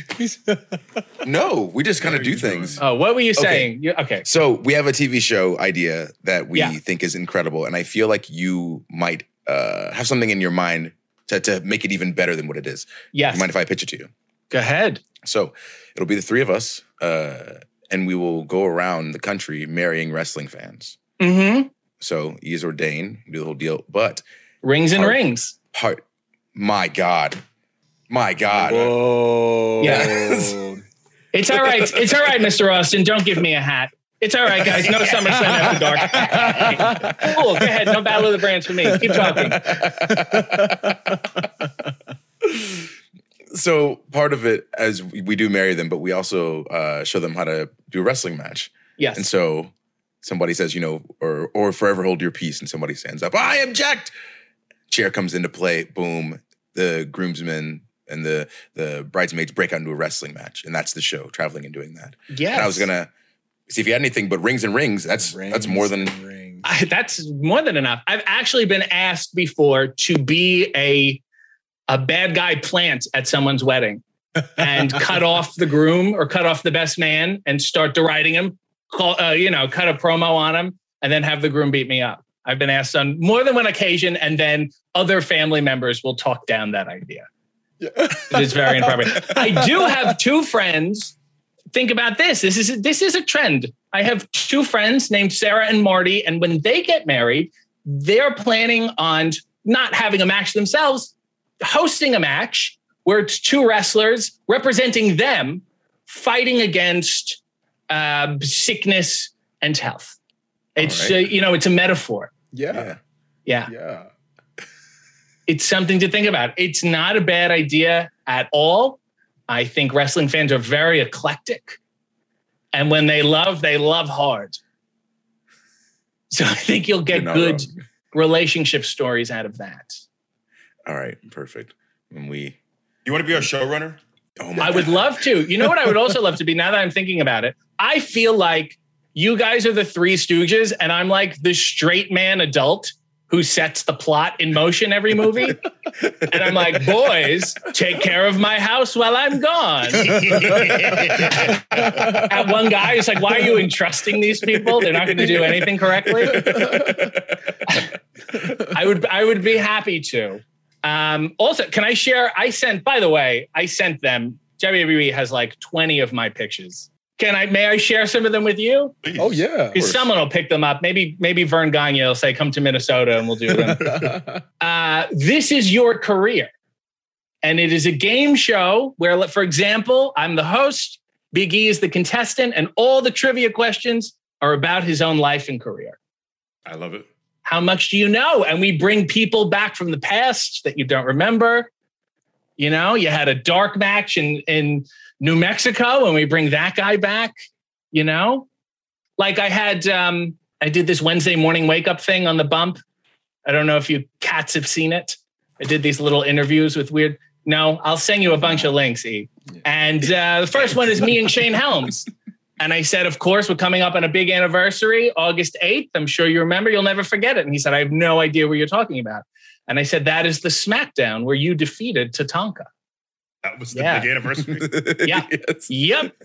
no, we just kind of do things. Oh, what were you saying? You, okay. So we have a TV show idea that we Yeah. think is incredible, and I feel like you might uh, have something in your mind to, to make it even better than what it is. Yes. You mind if I pitch it to you? Go ahead. So it'll be the three of us, uh, and we will go around the country marrying wrestling fans. Mm-hmm. So he is ordained, do the whole deal. But Rings and Hard. rings. part, my God, my God, Whoa. Yeah. It's all right. It's all right, Mr. Austin. Don't give me a hat. It's all right, guys. No SummerSlam after dark. cool. Go ahead. No Battle of the Brands for me. Keep talking. so part of it, as we, we do marry them, but we also uh, show them how to do a wrestling match. Yes. And so somebody says, you know, or or forever hold your peace, and somebody stands up. I object. Chair comes into play. Boom. The groomsmen and the the bridesmaids break out into a wrestling match, and that's the show. Traveling and doing that. Yeah. And I was gonna see if you had anything, but rings and rings. That's that's more than Rings rings. I, that's more than enough. I've actually been asked before to be a a bad guy plant at someone's wedding and cut off the groom or cut off the best man and start deriding him. Call, uh, you know, cut a promo on him and then have the groom beat me up. I've been asked on more than one occasion, and then other family members will talk down that idea. It is very inappropriate. I do have two friends. Think about this. This is this is a trend. I have two friends named Sarah and Marty, and when they get married, they're planning on not having a match themselves, hosting a match where it's two wrestlers representing them fighting against uh, sickness and health. It's right. uh, you know it's a metaphor. Yeah, Yeah yeah. it's something to think about. It's not a bad idea at all. I think wrestling fans are very eclectic. And when they love, they love hard. So I think you'll get good wrong. relationship stories out of that. All right, perfect. And we, You want to be our showrunner? oh my I would love to. You know what I would also love to be now that I'm thinking about it? I feel like you guys are the three stooges, and I'm like the straight man adult who sets the plot in motion every movie. and I'm like, boys, take care of my house while I'm gone. At one guy is like, why are you entrusting these people? They're not going to do anything correctly. I would I would be happy to. Um, also, can I share? I sent, by the way, I sent them. WWE has like 20 of my pictures. Can I may I share some of them with you? Please. Oh yeah. Because someone will pick them up. Maybe, maybe Verne Gagne will say, come to Minnesota and we'll do them. uh, this is your career. And it is a game show where, for example, I'm the host, Big E is the contestant, and all the trivia questions are about his own life and career. I love it. How much do you know? And we bring people back from the past that you don't remember. You know, you had a dark match in, in New Mexico, and we bring that guy back, you know? Like I had um, I did this Wednesday morning wake up thing on the bump. I don't know if you cats have seen it. I did these little interviews with weird. No, I'll send you a bunch of links, E. And uh, the first one is me and Shane Helms. And I said, of course, we're coming up on a big anniversary, August 8th. I'm sure you remember. You'll never forget it. And he said, I have no idea what you're talking about. And I said, that is the SmackDown where you defeated Tatanka. That was the Yeah. big anniversary. Yeah. Yes. Yep.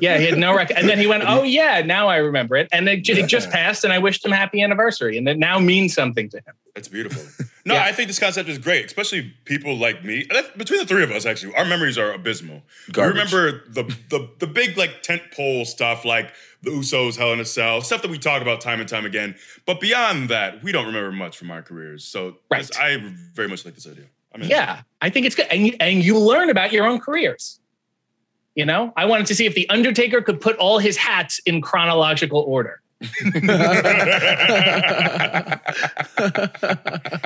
Yeah, he had no record. And then he went, oh, yeah, now I remember it. And it, it just passed. And I wished him happy anniversary. And it now means something to him. That's beautiful. No, Yeah. I think this concept is great, especially people like me. Between the three of us, actually, our memories are abysmal. Garbage. We remember the, the the big like tent pole stuff, like the Usos, Hell in a Cell, stuff that we talk about time and time again. But beyond that, we don't remember much from our careers. So Right. this- I very much like this idea. I mean, Yeah, I think it's good. And you, and you learn about your own careers. You know, I wanted to see if The Undertaker could put all his hats in chronological order.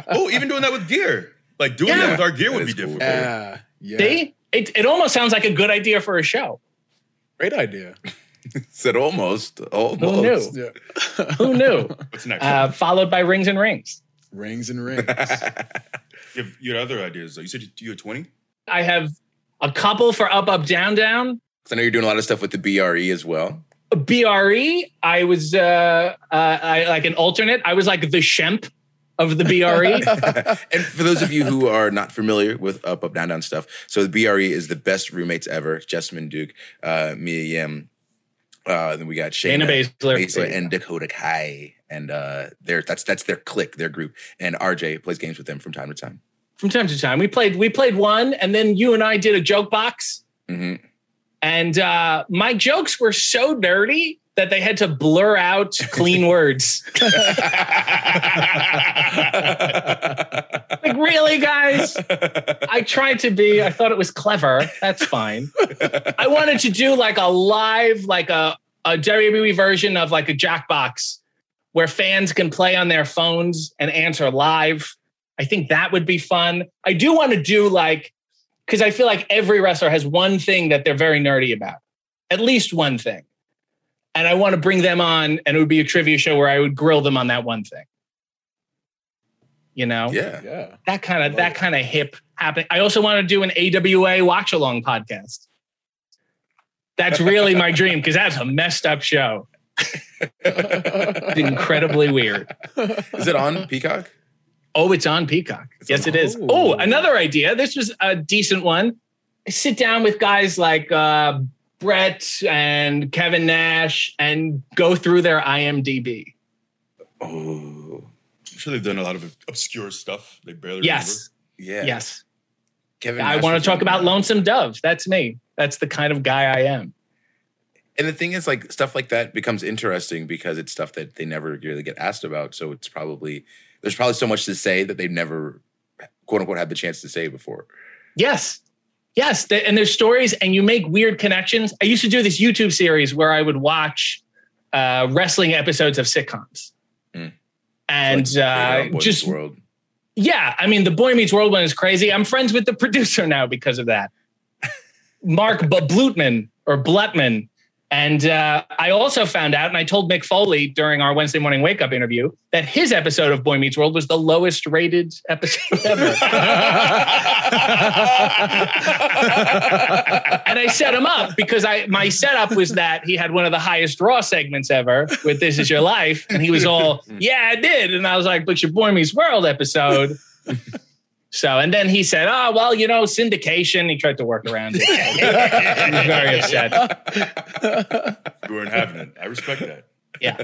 oh, even doing that with gear, like doing Yeah. that with our gear That would be is cool. difficult. yeah. Yeah. See, it, it almost sounds like a good idea for a show. Great idea. Said almost. Almost. Who knew? Yeah. Who knew? What's next? Uh, followed by Rings and Rings. Rings and rings. you, have, you had other ideas though. You said you had twenty. I have a couple for Up, Up, Down, Down. 'Cause I know you're doing a lot of stuff with the BRE as well. BRE, I was uh, uh, I, like an alternate. I was like the Shemp of the. BRE. and for those of you who are not familiar with up, up, down, down stuff, so the BRE is the best roommates ever. Jessamyn Duke, uh, Mia Yim, uh, then we got Shayna Dana Baszler. Baszler and Dakota Kai, and uh, they're that's that's their clique, their group. And RJ plays games with them from time to time. From time to time, we played. We played one, and then you and I did a joke box. hmm And uh, my jokes were so dirty that they had to blur out clean words. Like, really, guys? I tried to be, I thought it was clever. That's fine. I wanted to do like a live, like a a WWE version of like a Jackbox where fans can play on their phones and answer live. I think that would be fun. I do want to do like, because I feel like every wrestler has one thing that they're very nerdy about, at least one thing. And I want to bring them on, and it would be a trivia show where I would grill them on that one thing. You know, Yeah. Yeah. that kind of that kind of hip happening. I also want to do an AWA watch along podcast. That's really my dream because that's a messed up show. It's incredibly weird. Is it on Peacock? Oh, it's on Peacock. yes, it is. Oh. Oh, another idea. This was a decent one. Sit down with guys like uh, Brett and Kevin Nash and go through their IMDb. Oh, I'm sure they've done a lot of obscure stuff. They barely Yes, yeah. yes. Kevin. I want to talk about. Lonesome Dove. That's me. That's the kind of guy I am. And the thing is, like stuff like that becomes interesting because it's stuff that they never really get asked about. So it's probably there's probably so much to say that they've never quote unquote had the chance to say before. Yes. Yes. And there's stories, and you make weird connections. I used to do this YouTube series where I would watch uh, wrestling episodes of sitcoms. Mm. And Like, uh, just, world. yeah, I mean, the Boy Meets World one is crazy. I'm friends with the producer now because of that. Mark Blutman or Blutman. And uh, I also found out, and I told Mick Foley during our Wednesday morning wake up interview, that his episode of Boy Meets World was the lowest rated episode ever. and I set him up because I my setup was that he had one of the highest Raw segments ever with "This Is Your Life," and he was all, "Yeah, I did," and I was like, "But your Boy Meets World episode." So, and then he said, "Oh, well, you know, syndication." He tried to work around it. he was very upset. You weren't having it. I respect that. Yeah,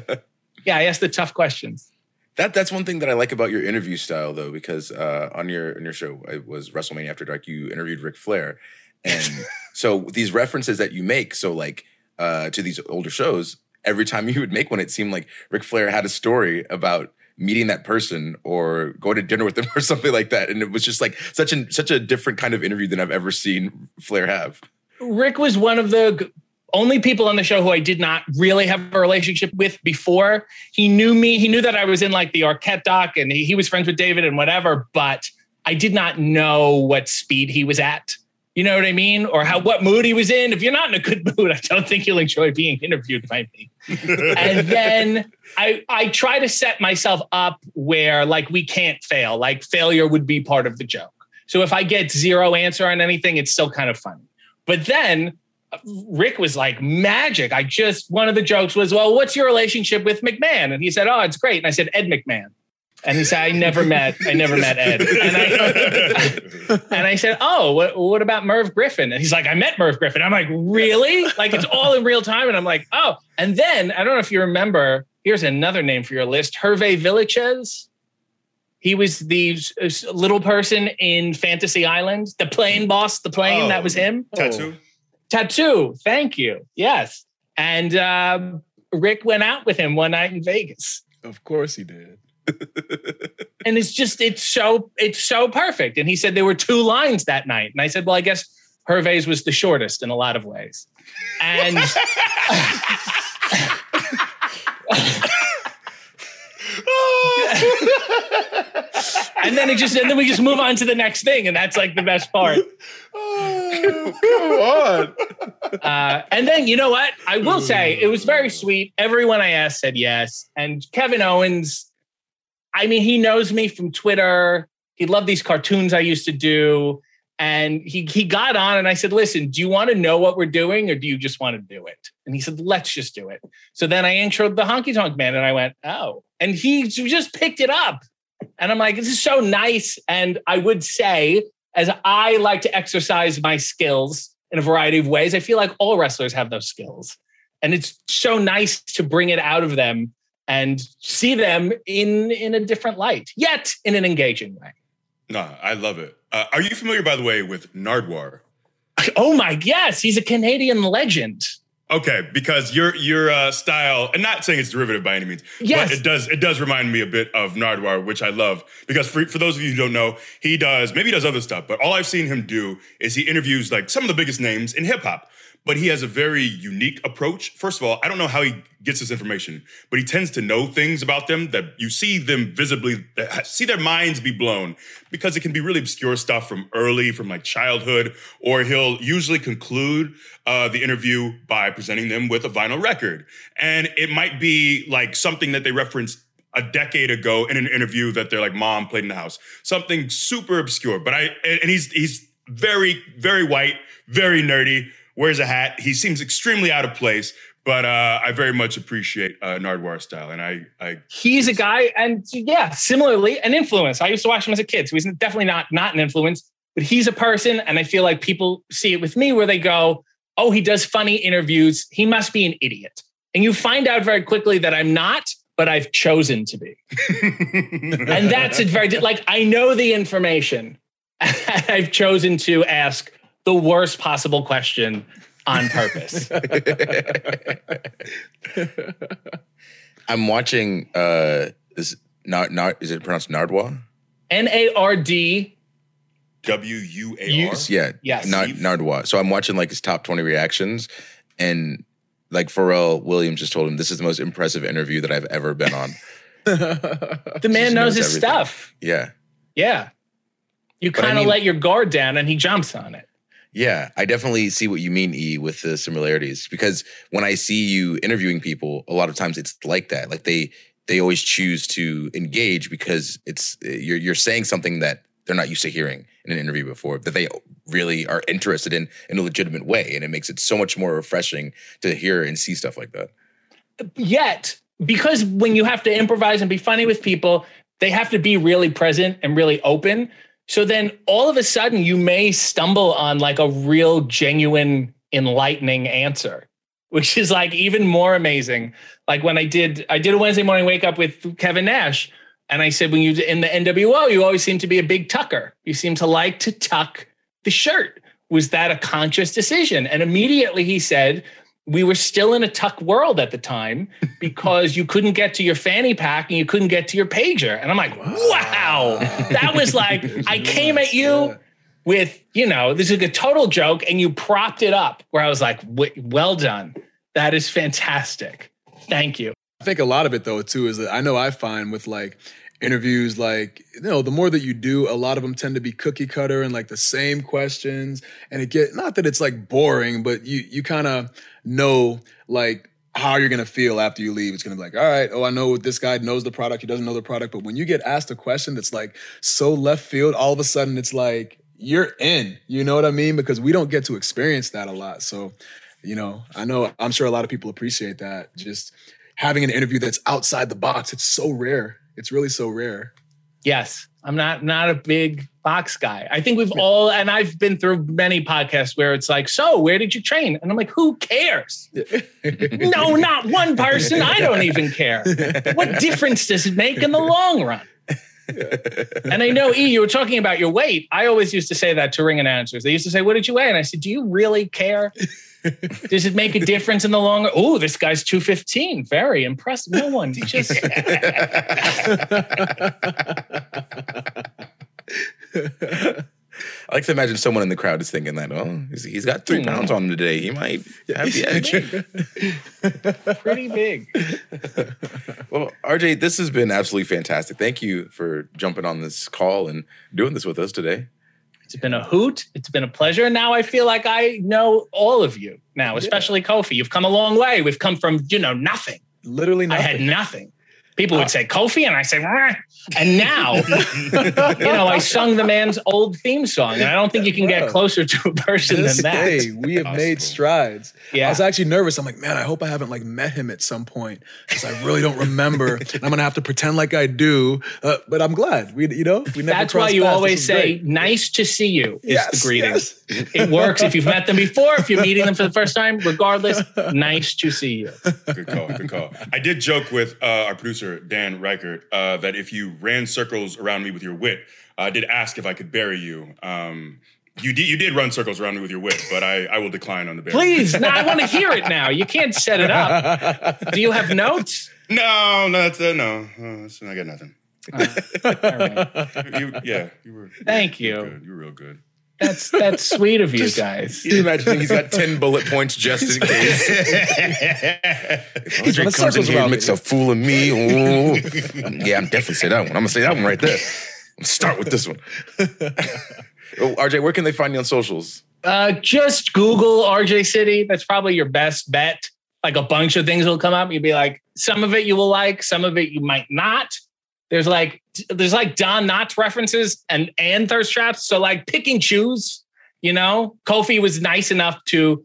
yeah. I asked the tough questions. That that's one thing that I like about your interview style, though, because uh, on your on your show, it was WrestleMania After Dark. You interviewed Ric Flair, and so these references that you make, so like uh, to these older shows, every time you would make one, it seemed like Ric Flair had a story about meeting that person or going to dinner with them or something like that, and it was just like such an such a different kind of interview than I've ever seen Flair have. Ric was one of the only people on the show who I did not really have a relationship with before. He knew me. He knew that I was in like the Arquette doc and he, he was friends with David and whatever, but I did not know what speed he was at. You know what I mean? Or how what mood he was in. If you're not in a good mood, I don't think you'll enjoy being interviewed by me. and then I I try to set myself up where like we can't fail. Like failure would be part of the joke. So if I get zero answer on anything, it's still kind of funny. But then uh, Ric was like magic. I just one of the jokes was, "Well, what's your relationship with McMahon?" And he said, "Oh, it's great." And I said, "Ed McMahon." And he said, "I never met, I never met Ed." And I and I said, "Oh, what, what about Merv Griffin?" And he's like, "I met Merv Griffin." I'm like, "Really?" Like it's all in real time. And I'm like, "Oh." And then I don't know if you remember. Here's another name for your list: Hervé Villechaize. He was the little person in Fantasy Island, the plane boss, the plane. Oh. that was him. Tattoo. Tattoo. Thank you. Yes. And um, Ric went out with him one night in Vegas. Of course he did. And it's just, it's so, it's so perfect. And he said there were two lines that night. And I said, well, I guess Hervé's was the shortest in a lot of ways. And and then it just, and then we just move on to the next thing. And that's like the best part. Come on. Uh, and then you know what? I will say it was very sweet. Everyone I asked said yes. And Kevin Owens, I mean, he knows me from Twitter. He loved these cartoons I used to do. And he he got on and I said, listen, do you want to know what we're doing or do you just want to do it? And he said, let's just do it. So then I introed the honky tonk man and I went, oh. And he just picked it up. And I'm like, this is so nice. And I would say, as I like to exercise my skills in a variety of ways, I feel like all wrestlers have those skills. And it's so nice to bring it out of them and see them in in a different light, yet in an engaging way. No, I love it. Uh, are you familiar, by the way, with Nardwuar? Oh my yes, he's a Canadian legend. Okay, because your your uh, style, and not saying it's derivative by any means, Yes. but it does it does remind me a bit of Nardwuar, which I love. Because for, for those of you who don't know, he does maybe he does other stuff, but all I've seen him do is he interviews like some of the biggest names in hip hop. But he has a very unique approach. First of all, I don't know how he gets this information, but he tends to know things about them that you see them visibly, see their minds be blown because it can be really obscure stuff from early, from like childhood, or he'll usually conclude uh, the interview by presenting them with a vinyl record. And it might be like something that they referenced a decade ago in an interview that their like mom played in the house. Something super obscure. But I and and he's he's very, very white, very nerdy, wears a hat. He seems extremely out of place. But uh, I very much appreciate uh, Nardwuar style, and I, I He's a guy, and yeah, similarly, an influence. I used to watch him as a kid, so he's definitely not not an influence, but he's a person, and I feel like people see it with me where they go, "Oh, he does funny interviews. He must be an idiot." And you find out very quickly that I'm not, but I've chosen to be. and that's it very like I know the information. I've chosen to ask the worst possible question on purpose. I'm watching. Uh, is Nard, Nard is it pronounced Nardwa? N A R D. W U A R. You- Yeah. Yes. Nard, Nardwa. So I'm watching like his top 20 reactions, and like Pharrell Williams just told him this is the most impressive interview that I've ever been on. The man knows knows his everything. stuff. Yeah. Yeah. You kind of mean- let your guard down and he jumps on it. Yeah, I definitely see what you mean, E, with the similarities. Because when I see you interviewing people, a lot of times it's like that. Like they they always choose to engage because it's eh, you're you're saying something that they're not used to hearing in an interview before, that they really are interested in in a legitimate way, and it makes it so much more refreshing to hear and see stuff like that. Yet, because when you have to improvise and be funny with people, they have to be really present and really open. So then all of a sudden you may stumble on like a real genuine enlightening answer, which is like even more amazing. Like when I did I did a Wednesday morning wake up with Kevin Nash and I said when you in the NWO you always seem to be a big tucker. You seem to like to tuck the shirt. Was that a conscious decision? And immediately he said we were still in a tuck world at the time because you couldn't get to your fanny pack and you couldn't get to your pager. And I'm like, wow, that was like, I came at you with, you know, this is a total joke and you propped it up where I was like, well done. That is fantastic. Thank you. I think a lot of it though too is that I know I find with like interviews like you know the more that you do a lot of them tend to be cookie cutter and like the same questions and it get not that it's like boring but you you kind of know like how you're gonna feel after you leave. It's gonna be like all right oh i know this guy knows the product he doesn't know the product. But when you get asked a question that's like so left field all of a sudden it's like you're in you know what i mean? Because we don't get to experience that a lot. So you know i know i'm sure a lot of people appreciate that. Just having an interview that's outside the box it's so rare. It's really so rare. Yes, I'm not not a big box guy. I think we've all, and I've been through many podcasts where it's like, so where did you train? And I'm like, who cares? no, not one person. I don't even care. What difference does it make in the long run? And I know, E, you were talking about your weight. I always used to say that to ring announcers. They used to say, What did you weigh? And I said, Do you really care? Does it make a difference in the long run? Oh, this guy's 215. Very impressive. No one just. I like to imagine someone in the crowd is thinking that, oh, he's- he's got three hmm. pounds on him today. He might have the edge. pretty big. well, RJ, this has been absolutely fantastic. Thank you for jumping on this call and doing this with us today. It's been a hoot. It's been a pleasure. And now I feel like I know all of you now, especially Kofi. You've come a long way. We've come from, you know, nothing. literally I had nothing. People would oh. say Kofi, and I say. And now, you know, I sung the man's old theme song, and I don't think you can get closer to a person this than that. day we have made strides. Yeah, I was actually nervous. I'm like, man, I hope I haven't like met him at some point because I really don't remember. and I'm gonna have to pretend like I do. Uh, but I'm glad we, you know, we never. That's why you paths. Always say, great. "Nice to see you." Is yes, the greeting. yes. It works if you've met them before. If you're meeting them for the first time, regardless, nice to see you. Good call. Good call. I did joke with uh, our producer Dan Reichert uh, that if you ran circles around me with your wit, I did ask if I could bury you. Um, You did you did run circles around me with your wit, but I, I will decline on the bear. Please, no, I want to hear it now. You can't set it up. Do you have notes? No, no, that's uh, no. Uh, that's- I got nothing. All right. You, yeah, you were. Thank you. were you. good. You were real good. That's that's sweet of you guys. You imagine he's got 10 bullet points just in case. Andre comes in here and around makes a fool of me. Ooh. Yeah, I'm definitely say that one. I'm gonna say that one right there. I'm start with this one. oh, RJ, where can they find you on socials? Uh, just Google RJ City. That's probably your best bet. Like a bunch of things will come up. You'll be like, some of it you will like, some of it you might not. There's like there's like Don Knotts references and and thirst traps. So like pick and choose. You know, Kofi was nice enough to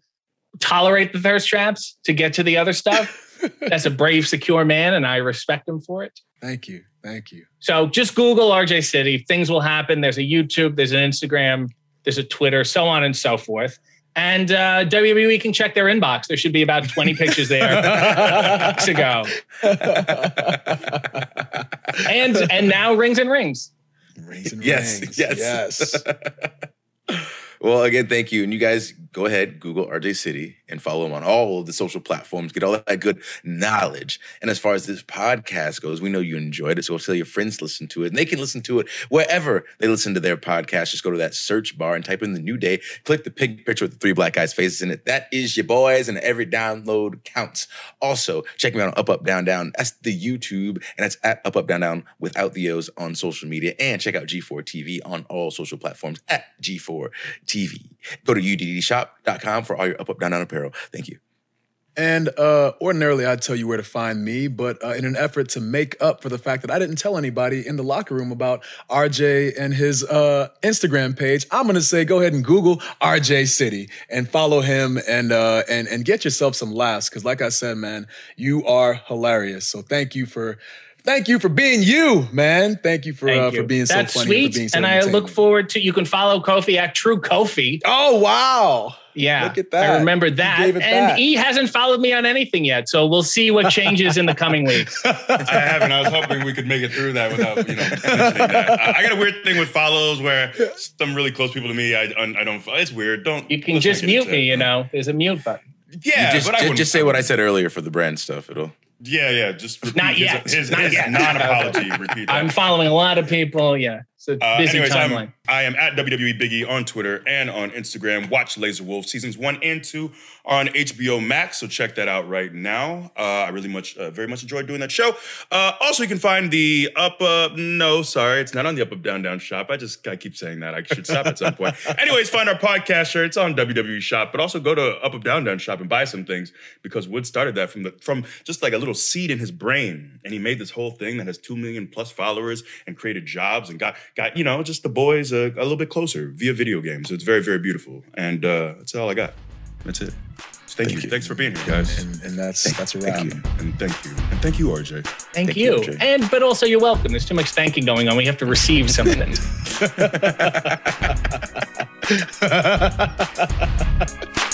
tolerate the thirst traps to get to the other stuff. That's a brave, secure man, and I respect him for it. Thank you. Thank you. So just Google RJ City. Things will happen. There's a YouTube, there's an Instagram, there's a Twitter, so on and so forth. And uh, WWE can check their inbox. There should be about 20 pictures there weeks ago. And and now rings and rings. Rings and Yes, rings. yes. Yes. Well, again, thank you. And you guys go ahead, Google RJ City and follow him on all of the social platforms. Get all that good knowledge. And as far as this podcast goes, we know you enjoyed it. So tell your friends listen to it. And they can listen to it wherever they listen to their podcast. Just go to that search bar and type in the new day. Click the pig picture with the three black guys' faces in it. That is your boys, and every download counts. Also, check me out on Up Up Down Down. That's the YouTube, and that's at Up Up Down Down without the O's on social media. And check out G4 TV on all social platforms at G4 TV. Go to uddshop.com for all your Up Up Down Down apparel. Thank you. And uh, ordinarily, I'd tell you where to find me, but uh, in an effort to make up for the fact that I didn't tell anybody in the locker room about RJ and his uh, Instagram page, I'm gonna say go ahead and Google RJ City and follow him and uh, and and get yourself some laughs. Because, like I said, man, you are hilarious. So thank you for. Thank you for being you, man. Thank you for Thank uh, you. for being That's so funny sweet. and for being so and I look forward to you can follow Kofi at True Kofi. Oh wow! Yeah. Look at that. I remember that. and back. he hasn't followed me on anything yet. So we'll see what changes in the coming weeks. I haven't. I was hoping we could make it through that without you know mentioning that. Uh, I got a weird thing with follows where some really close people to me, I, I don't. It's weird. Don't. You can just mute me, you know. There's a mute button. Yeah, just, but I just, wouldn't- just say what I said earlier for the brand stuff. It'll. Yeah, yeah. Just repeat Not his- yet. His, Not his yet. non-apology. Repeat that. I'm following a lot of people. Yeah. It's a Uh, busy anyways, timeline. I'm, I am at WWE Biggie on Twitter and on Instagram. Watch Laser Wolf seasons one and two are on HBO Max, so check that out right now. Uh, I really much, uh, very much enjoyed doing that show. Uh, also, you can find the Up Up. No, sorry, it's not on the Up Up Down Down shop. I just I keep saying that. I should stop at some point. Anyways, find our podcast shirts on WWE Shop, but also go to Up Up Down Down shop and buy some things because Wood started that from the from just like a little seed in his brain, and he made this whole thing that has two million plus followers and created jobs and got got you know just the boys a, a little bit closer via video games. So it's very very beautiful, and uh, that's all I got. That's it. So thank, you. you. Thanks for being here, guys. And, and that's that's a wrap. Thank you. And thank you. And thank you, RJ. Thank, Thank you, you. RJ. and but also you're welcome. There's too much thanking going on. We have to receive something.